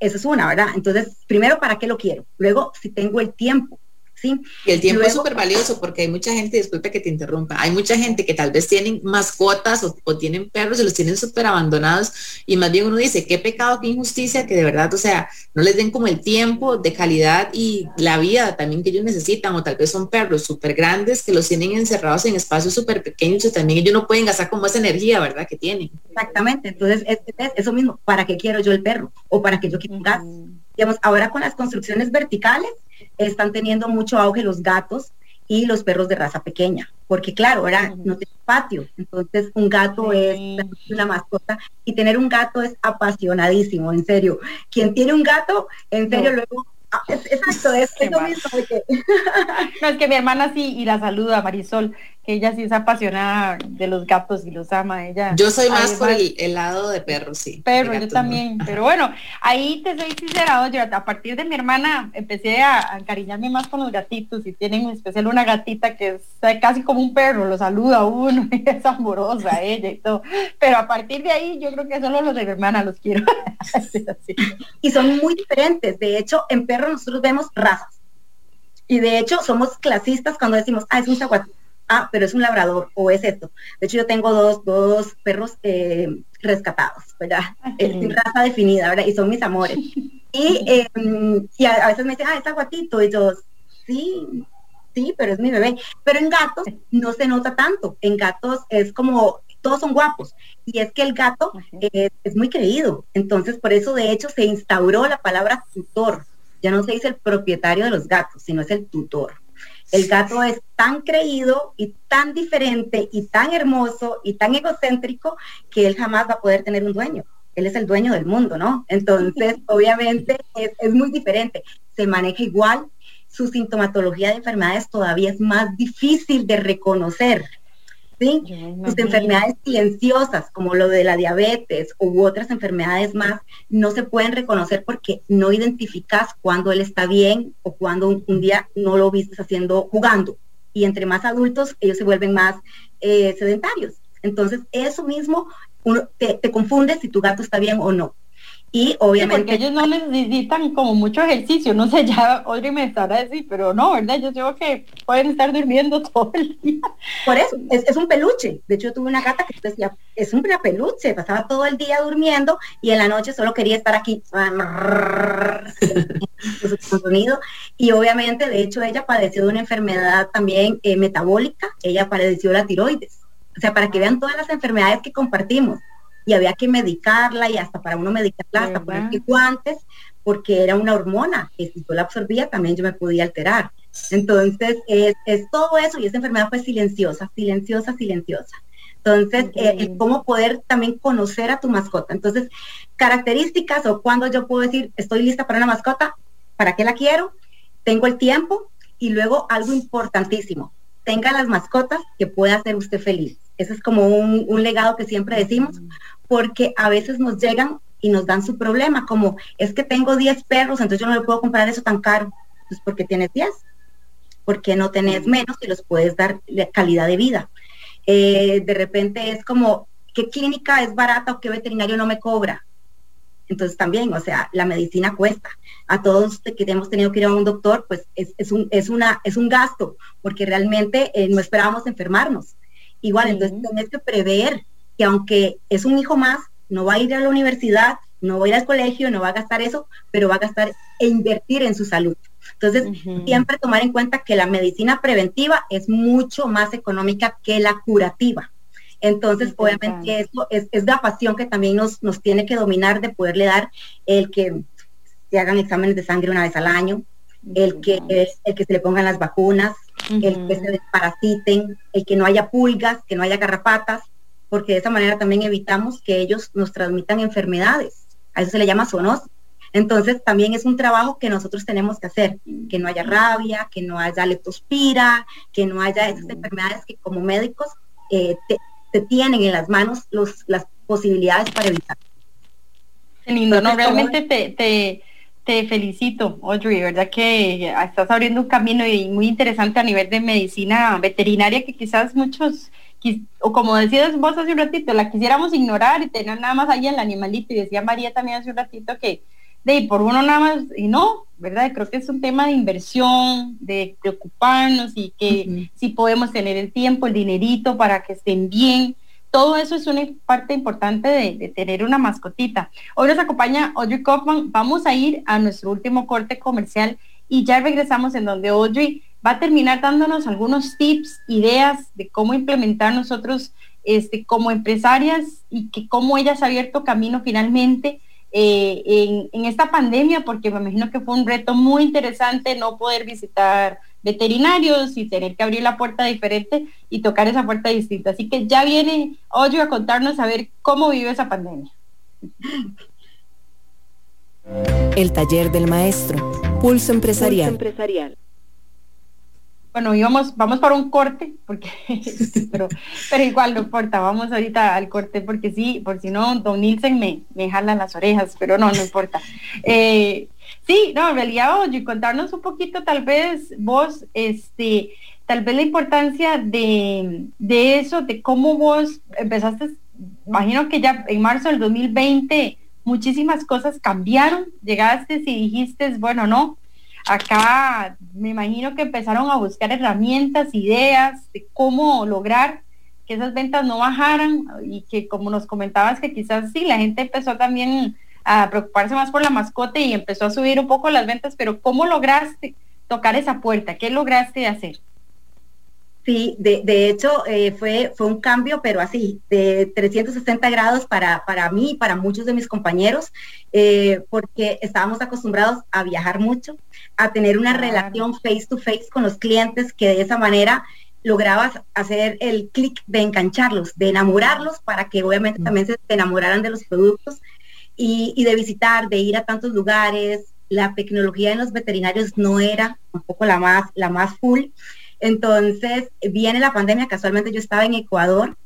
eso es una, ¿verdad? Entonces, primero, ¿para qué lo quiero? Luego, si tengo el tiempo y el tiempo es súper valioso porque hay mucha gente, disculpe que te interrumpa, hay mucha gente que tal vez tienen mascotas o, tienen perros y los tienen súper abandonados y más bien uno dice, qué pecado, qué injusticia, que de verdad, o sea, no les den como el tiempo de calidad y la vida también que ellos necesitan o tal vez son perros súper grandes que los tienen encerrados en espacios súper pequeños y también ellos no pueden gastar como esa energía, ¿verdad? Que tienen. Exactamente, entonces es, eso mismo, ¿para qué quiero yo el perro? O para qué yo quiero un gas. Digamos, ahora con las construcciones verticales, están teniendo mucho auge los gatos y los perros de raza pequeña, porque claro, ahora no tiene patio, entonces un gato es una mascota y tener un gato es apasionadísimo, en serio. Quien tiene un gato, en serio, luego Ah, exacto, es, lo mismo. no, es que mi hermana sí, y la saluda, Marisol, que ella sí es apasionada de los gatos y los ama. Ella, yo soy más por el, lado de perros, sí. Perro, yo también. Pero bueno, ahí te soy sincera, oye, a partir de mi hermana empecé a, encariñarme más con los gatitos y tienen en especial una gatita que es casi como un perro, lo saluda a uno y es amorosa ella y todo. Pero a partir de ahí yo creo que solo los de mi hermana los quiero. y son muy diferentes. De hecho, en perros nosotros vemos razas. Y de hecho somos clasistas cuando decimos, ah, es un zaguatí, ah, pero es un labrador o es esto. De hecho yo tengo dos, dos perros eh, rescatados, ¿verdad? Es raza definida, ¿verdad? Y son mis amores. Y, y a, veces me dicen, ah, es aguatito. Y yo, sí, sí, pero es mi bebé. Pero en gatos no se nota tanto. En gatos es como todos son guapos. Y es que el gato es muy creído. Entonces, por eso, de hecho, se instauró la palabra tutor ya no se dice el propietario de los gatos, sino es el tutor. El gato es tan creído y tan diferente y tan hermoso y tan egocéntrico que él jamás va a poder tener un dueño. Él es el dueño del mundo, ¿no? Entonces, obviamente es, es muy diferente. Se maneja igual, su sintomatología de enfermedades todavía es más difícil de reconocer. ¿Sí? Sus enfermedades silenciosas, como lo de la diabetes u otras enfermedades más, no se pueden reconocer porque no identificas cuando él está bien o cuando un, día no lo vistes haciendo, jugando. Y entre más adultos, ellos se vuelven más eh, sedentarios. Entonces, eso mismo te, te confunde si tu gato está bien o no. Y obviamente... porque ellos no necesitan como mucho ejercicio, no sé, ya Audrey me estará decir, pero no, ¿verdad? Yo creo que pueden estar durmiendo todo el día. Por eso, es, un peluche. De hecho, tuve una gata que decía, es un peluche, pasaba todo el día durmiendo y en la noche solo quería estar aquí. sonido. Y obviamente, de hecho, ella padeció de una enfermedad también eh, metabólica, ella padeció la tiroides. O sea, para que vean todas las enfermedades que compartimos y había que medicarla y hasta para uno medicarla, hasta poner guantes, porque era una hormona que si yo la absorbía también yo me podía alterar. Entonces, es, todo eso y esa enfermedad fue silenciosa, silenciosa, silenciosa. Entonces, eh, cómo poder también conocer a tu mascota. Entonces, características o cuando yo puedo decir, estoy lista para una mascota, ¿para qué la quiero? Tengo el tiempo y luego algo importantísimo, tenga las mascotas que pueda hacer usted feliz. Ese es como un, legado que siempre decimos, porque a veces nos llegan y nos dan su problema, como es que tengo 10 perros, entonces yo no le puedo comprar eso tan caro, pues porque tienes 10, porque no tenés menos y los puedes dar calidad de vida. Eh, de repente es como, ¿qué clínica es barata o qué veterinario no me cobra? Entonces también, o sea, la medicina cuesta. A todos que hemos tenido que ir a un doctor, pues es, un, es, una, es un gasto, porque realmente eh, no esperábamos enfermarnos. Igual, entonces tienes que prever que aunque es un hijo más, no va a ir a la universidad, no va a ir al colegio, no va a gastar eso, pero va a gastar e invertir en su salud. Entonces, siempre tomar en cuenta que la medicina preventiva es mucho más económica que la curativa. Entonces, obviamente, eso es, la pasión que también nos, nos tiene que dominar de poderle dar el que se hagan exámenes de sangre una vez al año, el que, el que se le pongan las vacunas, el que se desparasiten, el que no haya pulgas, que no haya garrapatas, porque de esa manera también evitamos que ellos nos transmitan enfermedades. A eso se le llama zoonosis. Entonces también es un trabajo que nosotros tenemos que hacer, que no haya rabia, que no haya leptospira, que no haya esas enfermedades que como médicos eh, te, tienen en las manos los, las posibilidades para evitar. Qué lindo, no, realmente te, te, felicito, Audrey, ¿verdad? Que estás abriendo un camino y muy interesante a nivel de medicina veterinaria que quizás muchos o como decías vos hace un ratito, la quisiéramos ignorar y tener nada más ahí el animalito. Y decía María también hace un ratito que de por uno nada más, y no, ¿verdad? Creo que es un tema de inversión, de preocuparnos y que si podemos tener el tiempo, el dinerito para que estén bien. Todo eso es una parte importante de, tener una mascotita. Hoy nos acompaña Audrey Kaufman. Vamos a ir a nuestro último corte comercial y ya regresamos en donde Audrey va a terminar dándonos algunos tips, ideas de cómo implementar nosotros este, como empresarias y que cómo ella se ha abierto camino finalmente eh, en, esta pandemia, porque me imagino que fue un reto muy interesante no poder visitar veterinarios y tener que abrir la puerta diferente y tocar esa puerta distinta. Así que ya viene Oyo a contarnos a ver cómo vive esa pandemia. El taller del maestro, Pulso empresarial. Pulso empresarial bueno, íbamos, vamos para un corte, porque, pero, pero igual no importa, vamos ahorita al corte, porque sí, por si no, don Nielsen me, me jala las orejas, pero no, no importa. Eh, sí, no, en realidad, oye, contarnos un poquito, tal vez vos, este, tal vez la importancia de, de eso, de cómo vos empezaste, imagino que ya en marzo del 2020 muchísimas cosas cambiaron, llegaste y dijiste, bueno, no, acá me imagino que empezaron a buscar herramientas, ideas de cómo lograr que esas ventas no bajaran y que como nos comentabas que quizás sí, la gente empezó también a preocuparse más por la mascota y empezó a subir un poco las ventas, pero ¿cómo lograste tocar esa puerta? ¿Qué lograste hacer? Sí, de, hecho eh, fue, fue un cambio, pero así, de 360 grados para, para mí y para muchos de mis compañeros, eh, porque estábamos acostumbrados a viajar mucho, a tener una relación face to face con los clientes que de esa manera lograbas hacer el clic de engancharlos, de enamorarlos para que obviamente también se enamoraran de los productos y, de visitar, de ir a tantos lugares. La tecnología en los veterinarios no era un poco la más, la más full. Entonces viene la pandemia, casualmente yo estaba en Ecuador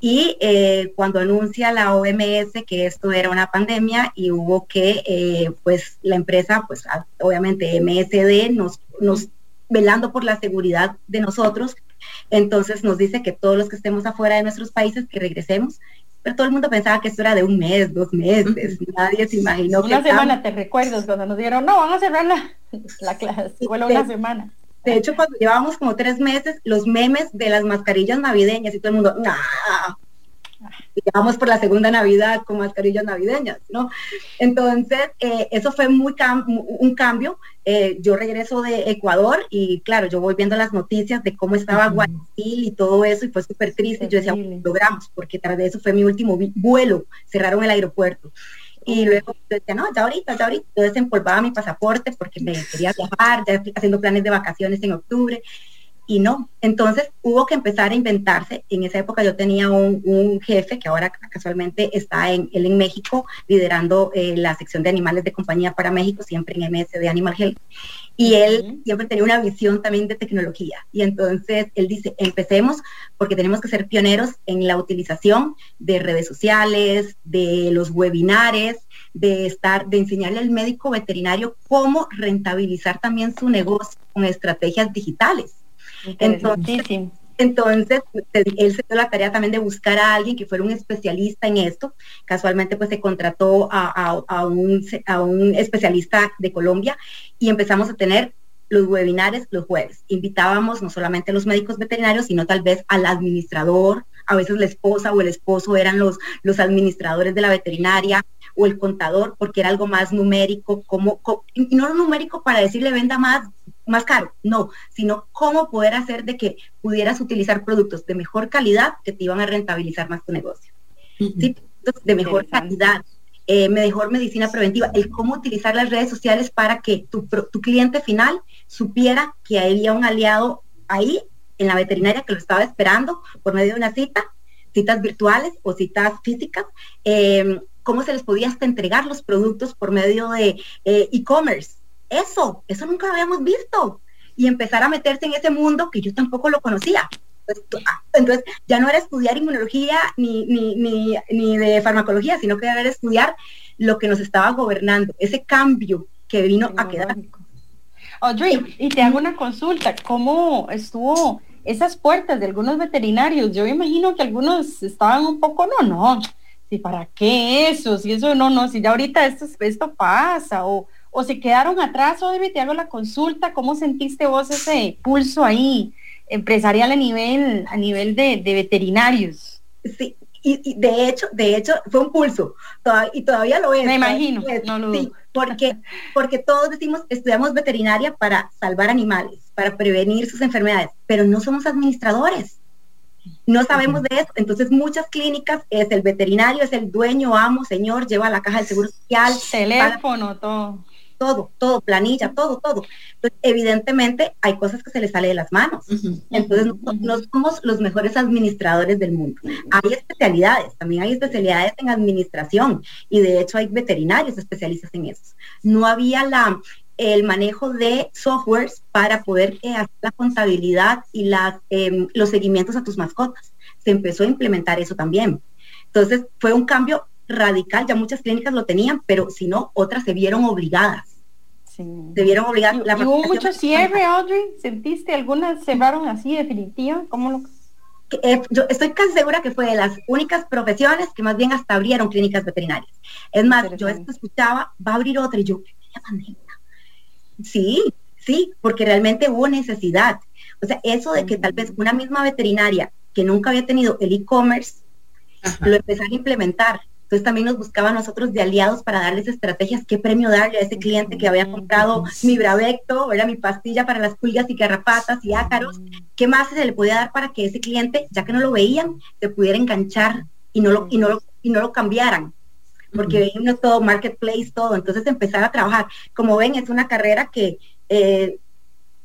y eh, cuando anuncia la OMS que esto era una pandemia y hubo que, eh, pues la empresa, pues obviamente MSD nos, nos velando por la seguridad de nosotros, entonces nos dice que todos los que estemos afuera de nuestros países que regresemos, pero todo el mundo pensaba que esto era de un mes, dos meses, nadie se imaginó. Una semana, te recuerdo, cuando nos dijeron, no, vamos a cerrar la, la clase, bueno, una semana. De hecho, cuando llevábamos como tres meses, los memes de las mascarillas navideñas y todo el mundo, nah, vamos por la segunda Navidad con mascarillas navideñas, ¿no? Entonces, eh, eso fue muy un cambio. Eh, yo regreso de Ecuador y claro, yo voy viendo las noticias de cómo estaba Guayaquil y todo eso y fue súper triste. Yo decía, logramos, porque tras de eso fue mi último vuelo, cerraron el aeropuerto. Y luego decía, no, ya ahorita, ya ahorita. Yo desempolvaba mi pasaporte porque me quería viajar, ya haciendo planes de vacaciones en octubre. Y no, entonces hubo que empezar a inventarse. En esa época yo tenía un, jefe que ahora casualmente está en, él en México liderando eh, la sección de animales de compañía para México, siempre en MS de Animal Health. Y él siempre tenía una visión también de tecnología. Y entonces él dice, empecemos porque tenemos que ser pioneros en la utilización de redes sociales, de los webinares, de estar, de enseñarle al médico veterinario cómo rentabilizar también su negocio con estrategias digitales. Entonces, entonces, él se dio la tarea también de buscar a alguien que fuera un especialista en esto. Casualmente, pues se contrató a, un, a un especialista de Colombia y empezamos a tener los webinares los jueves. Invitábamos no solamente a los médicos veterinarios, sino tal vez al administrador, a veces la esposa o el esposo eran los, los administradores de la veterinaria o el contador, porque era algo más numérico, como, y no numérico para decirle venda más, más caro, no, sino cómo poder hacer de que pudieras utilizar productos de mejor calidad que te iban a rentabilizar más tu negocio. de mejor calidad, eh, mejor medicina preventiva, el cómo utilizar las redes sociales para que tu, tu cliente final supiera que había un aliado ahí en la veterinaria que lo estaba esperando por medio de una cita, citas virtuales o citas físicas, eh, cómo se les podía hasta entregar los productos por medio de eh, e-commerce. Eso, eso nunca lo habíamos visto. Y empezar a meterse en ese mundo que yo tampoco lo conocía. Pues, ah, entonces, ya no era estudiar inmunología ni, ni, ni, ni de farmacología, sino que era estudiar lo que nos estaba gobernando, ese cambio que vino a quedar. Audrey, y te hago una consulta, ¿cómo estuvo esas puertas de algunos veterinarios, yo imagino que algunos estaban un poco, no, no, si para qué eso, si eso no, no, si ya ahorita esto, esto pasa, o, o se quedaron atrás, o te hago la consulta, ¿cómo sentiste vos ese pulso ahí empresarial a nivel, a nivel de, de veterinarios? Sí, y, de hecho, de hecho, fue un pulso, y todavía lo es. Me imagino, no lo sí, porque, porque todos decimos, estudiamos veterinaria para salvar animales, para prevenir sus enfermedades, pero no somos administradores. No sabemos de eso. Entonces, muchas clínicas es el veterinario, es el dueño, amo, señor, lleva la caja del seguro social. Teléfono, todo todo, todo, planilla, todo, todo. evidentemente hay cosas que se les sale de las manos. Entonces, no, somos los mejores administradores del mundo. Hay especialidades, también hay especialidades en administración y de hecho hay veterinarios especialistas en eso. No había la, el manejo de softwares para poder eh, hacer la contabilidad y las, em, los seguimientos a tus mascotas. Se empezó a implementar eso también. Entonces, fue un cambio radical, ya muchas clínicas lo tenían, pero si no, otras se vieron obligadas. Se vieron obligadas. ¿Y, hubo mucho cierre, Audrey? ¿Sentiste algunas cerraron así definitiva? ¿Cómo lo... Eh, yo estoy casi segura que fue de las únicas profesiones que más bien hasta abrieron clínicas veterinarias. Es más, yo esto escuchaba, va a abrir otra y yo, Sí, sí, porque realmente hubo necesidad. O sea, eso de que tal vez una misma veterinaria que nunca había tenido el e-commerce, lo empezara a implementar entonces también nos buscaba a nosotros de aliados para darles estrategias, qué premio darle a ese cliente que había comprado mi Bravecto, era mi pastilla para las pulgas y garrapatas y ácaros, qué más se le podía dar para que ese cliente, ya que no lo veían, se pudiera enganchar y no lo, y no y no lo cambiaran. Porque veíamos todo, marketplace, todo. Entonces empezar a trabajar. Como ven, es una carrera que eh,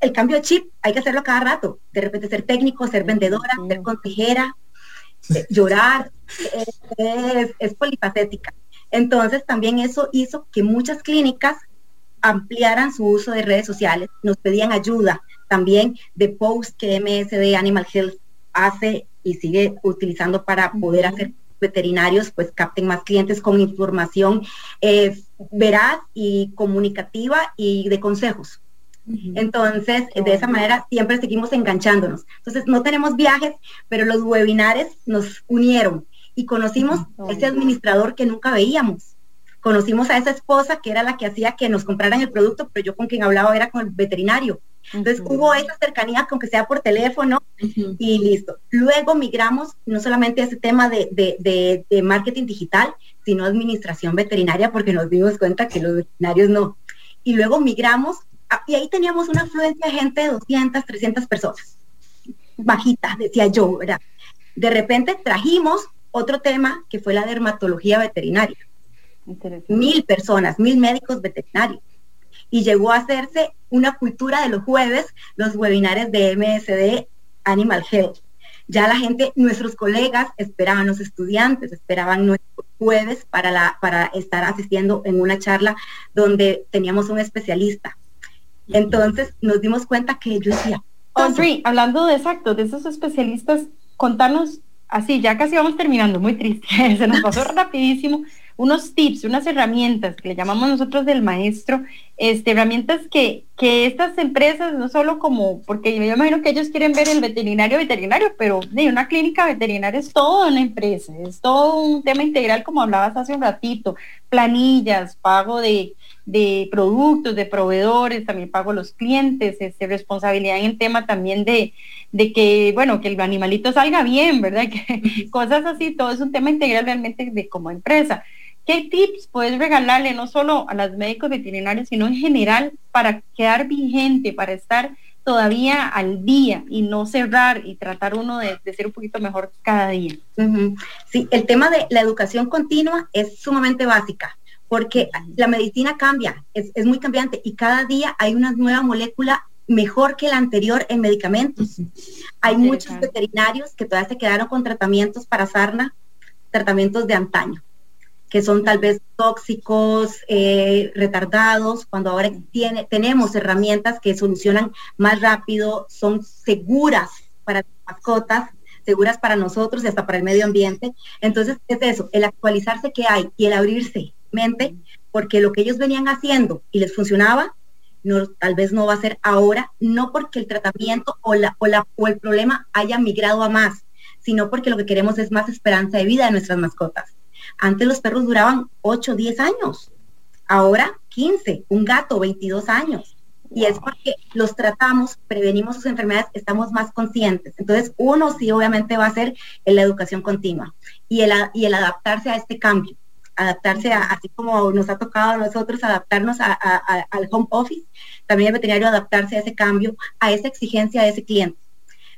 el cambio de chip hay que hacerlo cada rato. De repente ser técnico, ser vendedora, ser consejera, llorar, es, polifacética. Entonces también eso hizo que muchas clínicas ampliaran su uso de redes sociales, nos pedían ayuda también de posts que MSD Animal Health hace y sigue utilizando para poder hacer veterinarios pues capten más clientes con información eh, veraz y comunicativa y de consejos. Entonces, de esa manera siempre seguimos enganchándonos. Entonces, no tenemos viajes, pero los webinares nos unieron y conocimos a ese administrador que nunca veíamos. Conocimos a esa esposa que era la que hacía que nos compraran el producto, pero yo con quien hablaba era con el veterinario. Entonces hubo esa cercanía, aunque sea por teléfono, y listo. Luego migramos no solamente a ese tema de, de, de, marketing digital, sino administración veterinaria, porque nos dimos cuenta que los veterinarios no. Y luego migramos y ahí teníamos una afluencia de gente de 200, 300 personas. Bajita, decía yo, ¿verdad? De repente trajimos otro tema que fue la dermatología veterinaria. Mil personas, mil médicos veterinarios. Y llegó a hacerse una cultura de los jueves, los webinares de MSD Animal Health. Ya la gente, nuestros colegas esperaban, los estudiantes esperaban nuestros jueves para, la, para estar asistiendo en una charla donde teníamos un especialista entonces nos dimos cuenta que yo decía... Audrey, hablando de exacto, de esos especialistas, contanos, así, ya casi vamos terminando, muy triste, se nos pasó rapidísimo, unos tips, unas herramientas que le llamamos nosotros del maestro, este, herramientas que, que estas empresas, no solo como, porque yo imagino que ellos quieren ver el veterinario veterinario, pero de una clínica veterinaria es todo una empresa, es todo un tema integral, como hablabas hace un ratito, planillas, pago de, de productos, de proveedores, también pago a los clientes, este, responsabilidad en el tema también de, de que, bueno, que el animalito salga bien, ¿verdad? Que cosas así, todo es un tema integral realmente de como empresa. ¿Qué tips puedes regalarle no solo a los médicos veterinarios, sino en general para quedar vigente, para estar todavía al día y no cerrar y tratar uno de, ser un poquito mejor cada día? Sí, el tema de la educación continua es sumamente básica porque la medicina cambia, es, es, muy cambiante y cada día hay una nueva molécula mejor que la anterior en medicamentos. Hay muchos veterinarios que todavía se quedaron con tratamientos para sarna, tratamientos de antaño que son tal vez tóxicos, eh, retardados, cuando ahora tiene, tenemos herramientas que solucionan más rápido, son seguras para las mascotas, seguras para nosotros y hasta para el medio ambiente. Entonces es eso, el actualizarse que hay y el abrirse mente, porque lo que ellos venían haciendo y les funcionaba, no, tal vez no va a ser ahora, no porque el tratamiento o, la, o, la, o el problema haya migrado a más, sino porque lo que queremos es más esperanza de vida de nuestras mascotas. Antes los perros duraban 8, 10 años, ahora 15, un gato 22 años. Y es porque los tratamos, prevenimos sus enfermedades, estamos más conscientes. Entonces, uno sí obviamente va a ser en la educación continua y el, y el adaptarse a este cambio adaptarse a, así como nos ha tocado a nosotros adaptarnos al home office, también el veterinario adaptarse a ese cambio, a esa exigencia de ese cliente.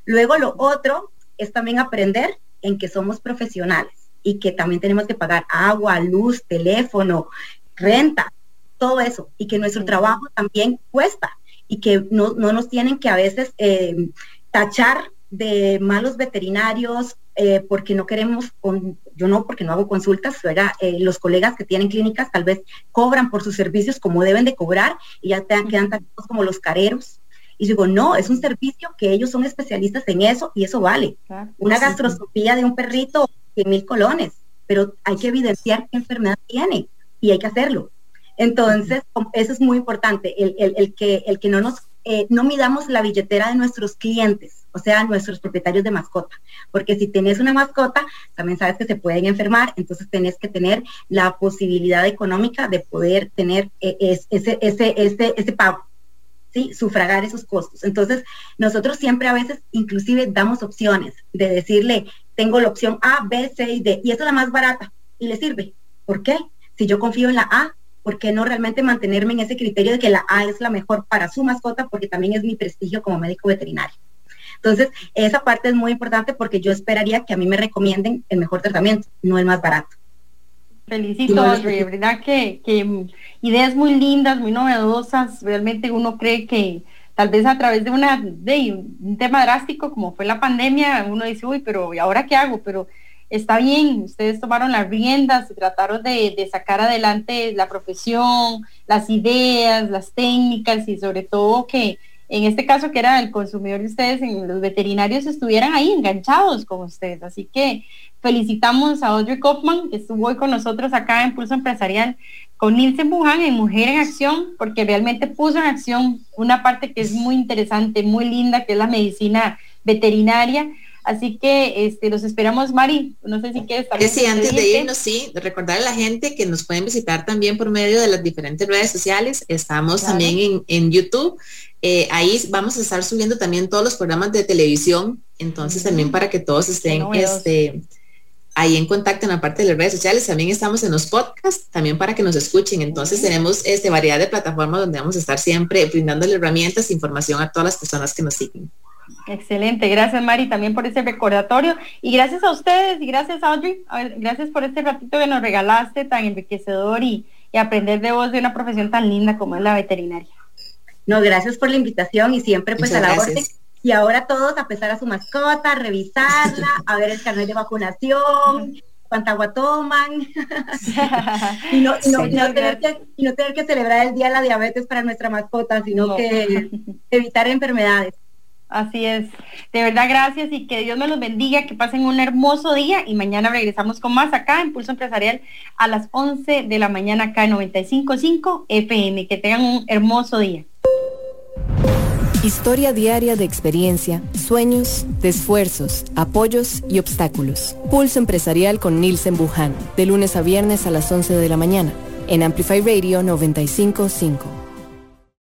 Luego lo otro es también aprender en que somos profesionales y que también tenemos que pagar agua, luz, teléfono, renta, todo eso, y que nuestro trabajo también cuesta y que no, nos tienen que a veces eh, tachar de malos veterinarios eh, porque no queremos, yo no, porque no hago consultas, eh, los colegas que tienen clínicas tal vez cobran por sus servicios como deben de cobrar y ya te, quedan tan como los careros. Y digo, no, es un servicio que ellos son especialistas en eso y eso vale. Una gastroscopía de un perrito, 100 mil colones, pero hay que evidenciar qué enfermedad tiene y hay que hacerlo. Entonces, eso es muy importante, el, que, el que no nos, eh, no midamos la billetera de nuestros clientes o sea, nuestros propietarios de mascota. Porque si tenés una mascota, también sabes que se pueden enfermar, entonces tenés que tener la posibilidad económica de poder tener eh, ese, ese, ese, ese pago. ¿sí? sufragar esos costos. Entonces, nosotros siempre a veces inclusive damos opciones de decirle, tengo la opción A, B, C y D, y esa es la más barata, y le sirve. ¿Por qué? Si yo confío en la A, ¿por qué no realmente mantenerme en ese criterio de que la A es la mejor para su mascota? Porque también es mi prestigio como médico veterinario. Entonces, esa parte es muy importante porque yo esperaría que a mí me recomienden el mejor tratamiento, no el más barato. Felicito, Audrey, verdad que, ideas muy lindas, muy novedosas, realmente uno cree que tal vez a través de una de un tema drástico como fue la pandemia, uno dice, uy, pero ¿y ahora qué hago? Pero está bien, ustedes tomaron las riendas, trataron de, de, sacar adelante la profesión, las ideas, las técnicas y sobre todo que en este caso que era el consumidor de ustedes, en los veterinarios estuvieran ahí enganchados con ustedes. Así que felicitamos a Audrey Kaufman, que estuvo hoy con nosotros acá en Pulso Empresarial, con Nielsen Buján en Mujer en Acción, porque realmente puso en acción una parte que es muy interesante, muy linda, que es la medicina veterinaria Así que este, los esperamos, Mari. No sé si quieres también. Sí, antes de irnos, sí, recordar a la gente que nos pueden visitar también por medio de las diferentes redes sociales. Estamos también en, YouTube. Eh, ahí vamos a estar subiendo también todos los programas de televisión. Entonces, también para que todos estén este, ahí en contacto en la parte de las redes sociales. También estamos en los podcasts, también para que nos escuchen. Entonces, tenemos este, variedad de plataformas donde vamos a estar siempre brindándole herramientas e información a todas las personas que nos siguen. Excelente, gracias Mari también por ese recordatorio y gracias a ustedes y gracias Audrey, a ver, gracias por este ratito que nos regalaste tan enriquecedor y, aprender de vos de una profesión tan linda como es la veterinaria. No, gracias por la invitación y siempre pues a la orden. Y ahora todos a pesar a su mascota, a revisarla, a ver el carnet de vacunación, cuánta agua toman y, no, tener que, celebrar el día de la diabetes para nuestra mascota, sino que evitar enfermedades. Así es. De verdad, gracias y que Dios me los bendiga, que pasen un hermoso día y mañana regresamos con más acá en Pulso Empresarial a las 11 de la mañana acá en 95.5 FM. Que tengan un hermoso día. Historia diaria de experiencia, sueños, de esfuerzos, apoyos y obstáculos. Pulso Empresarial con Nielsen Buján, de lunes a viernes a las 11 de la mañana, en Amplify Radio 955.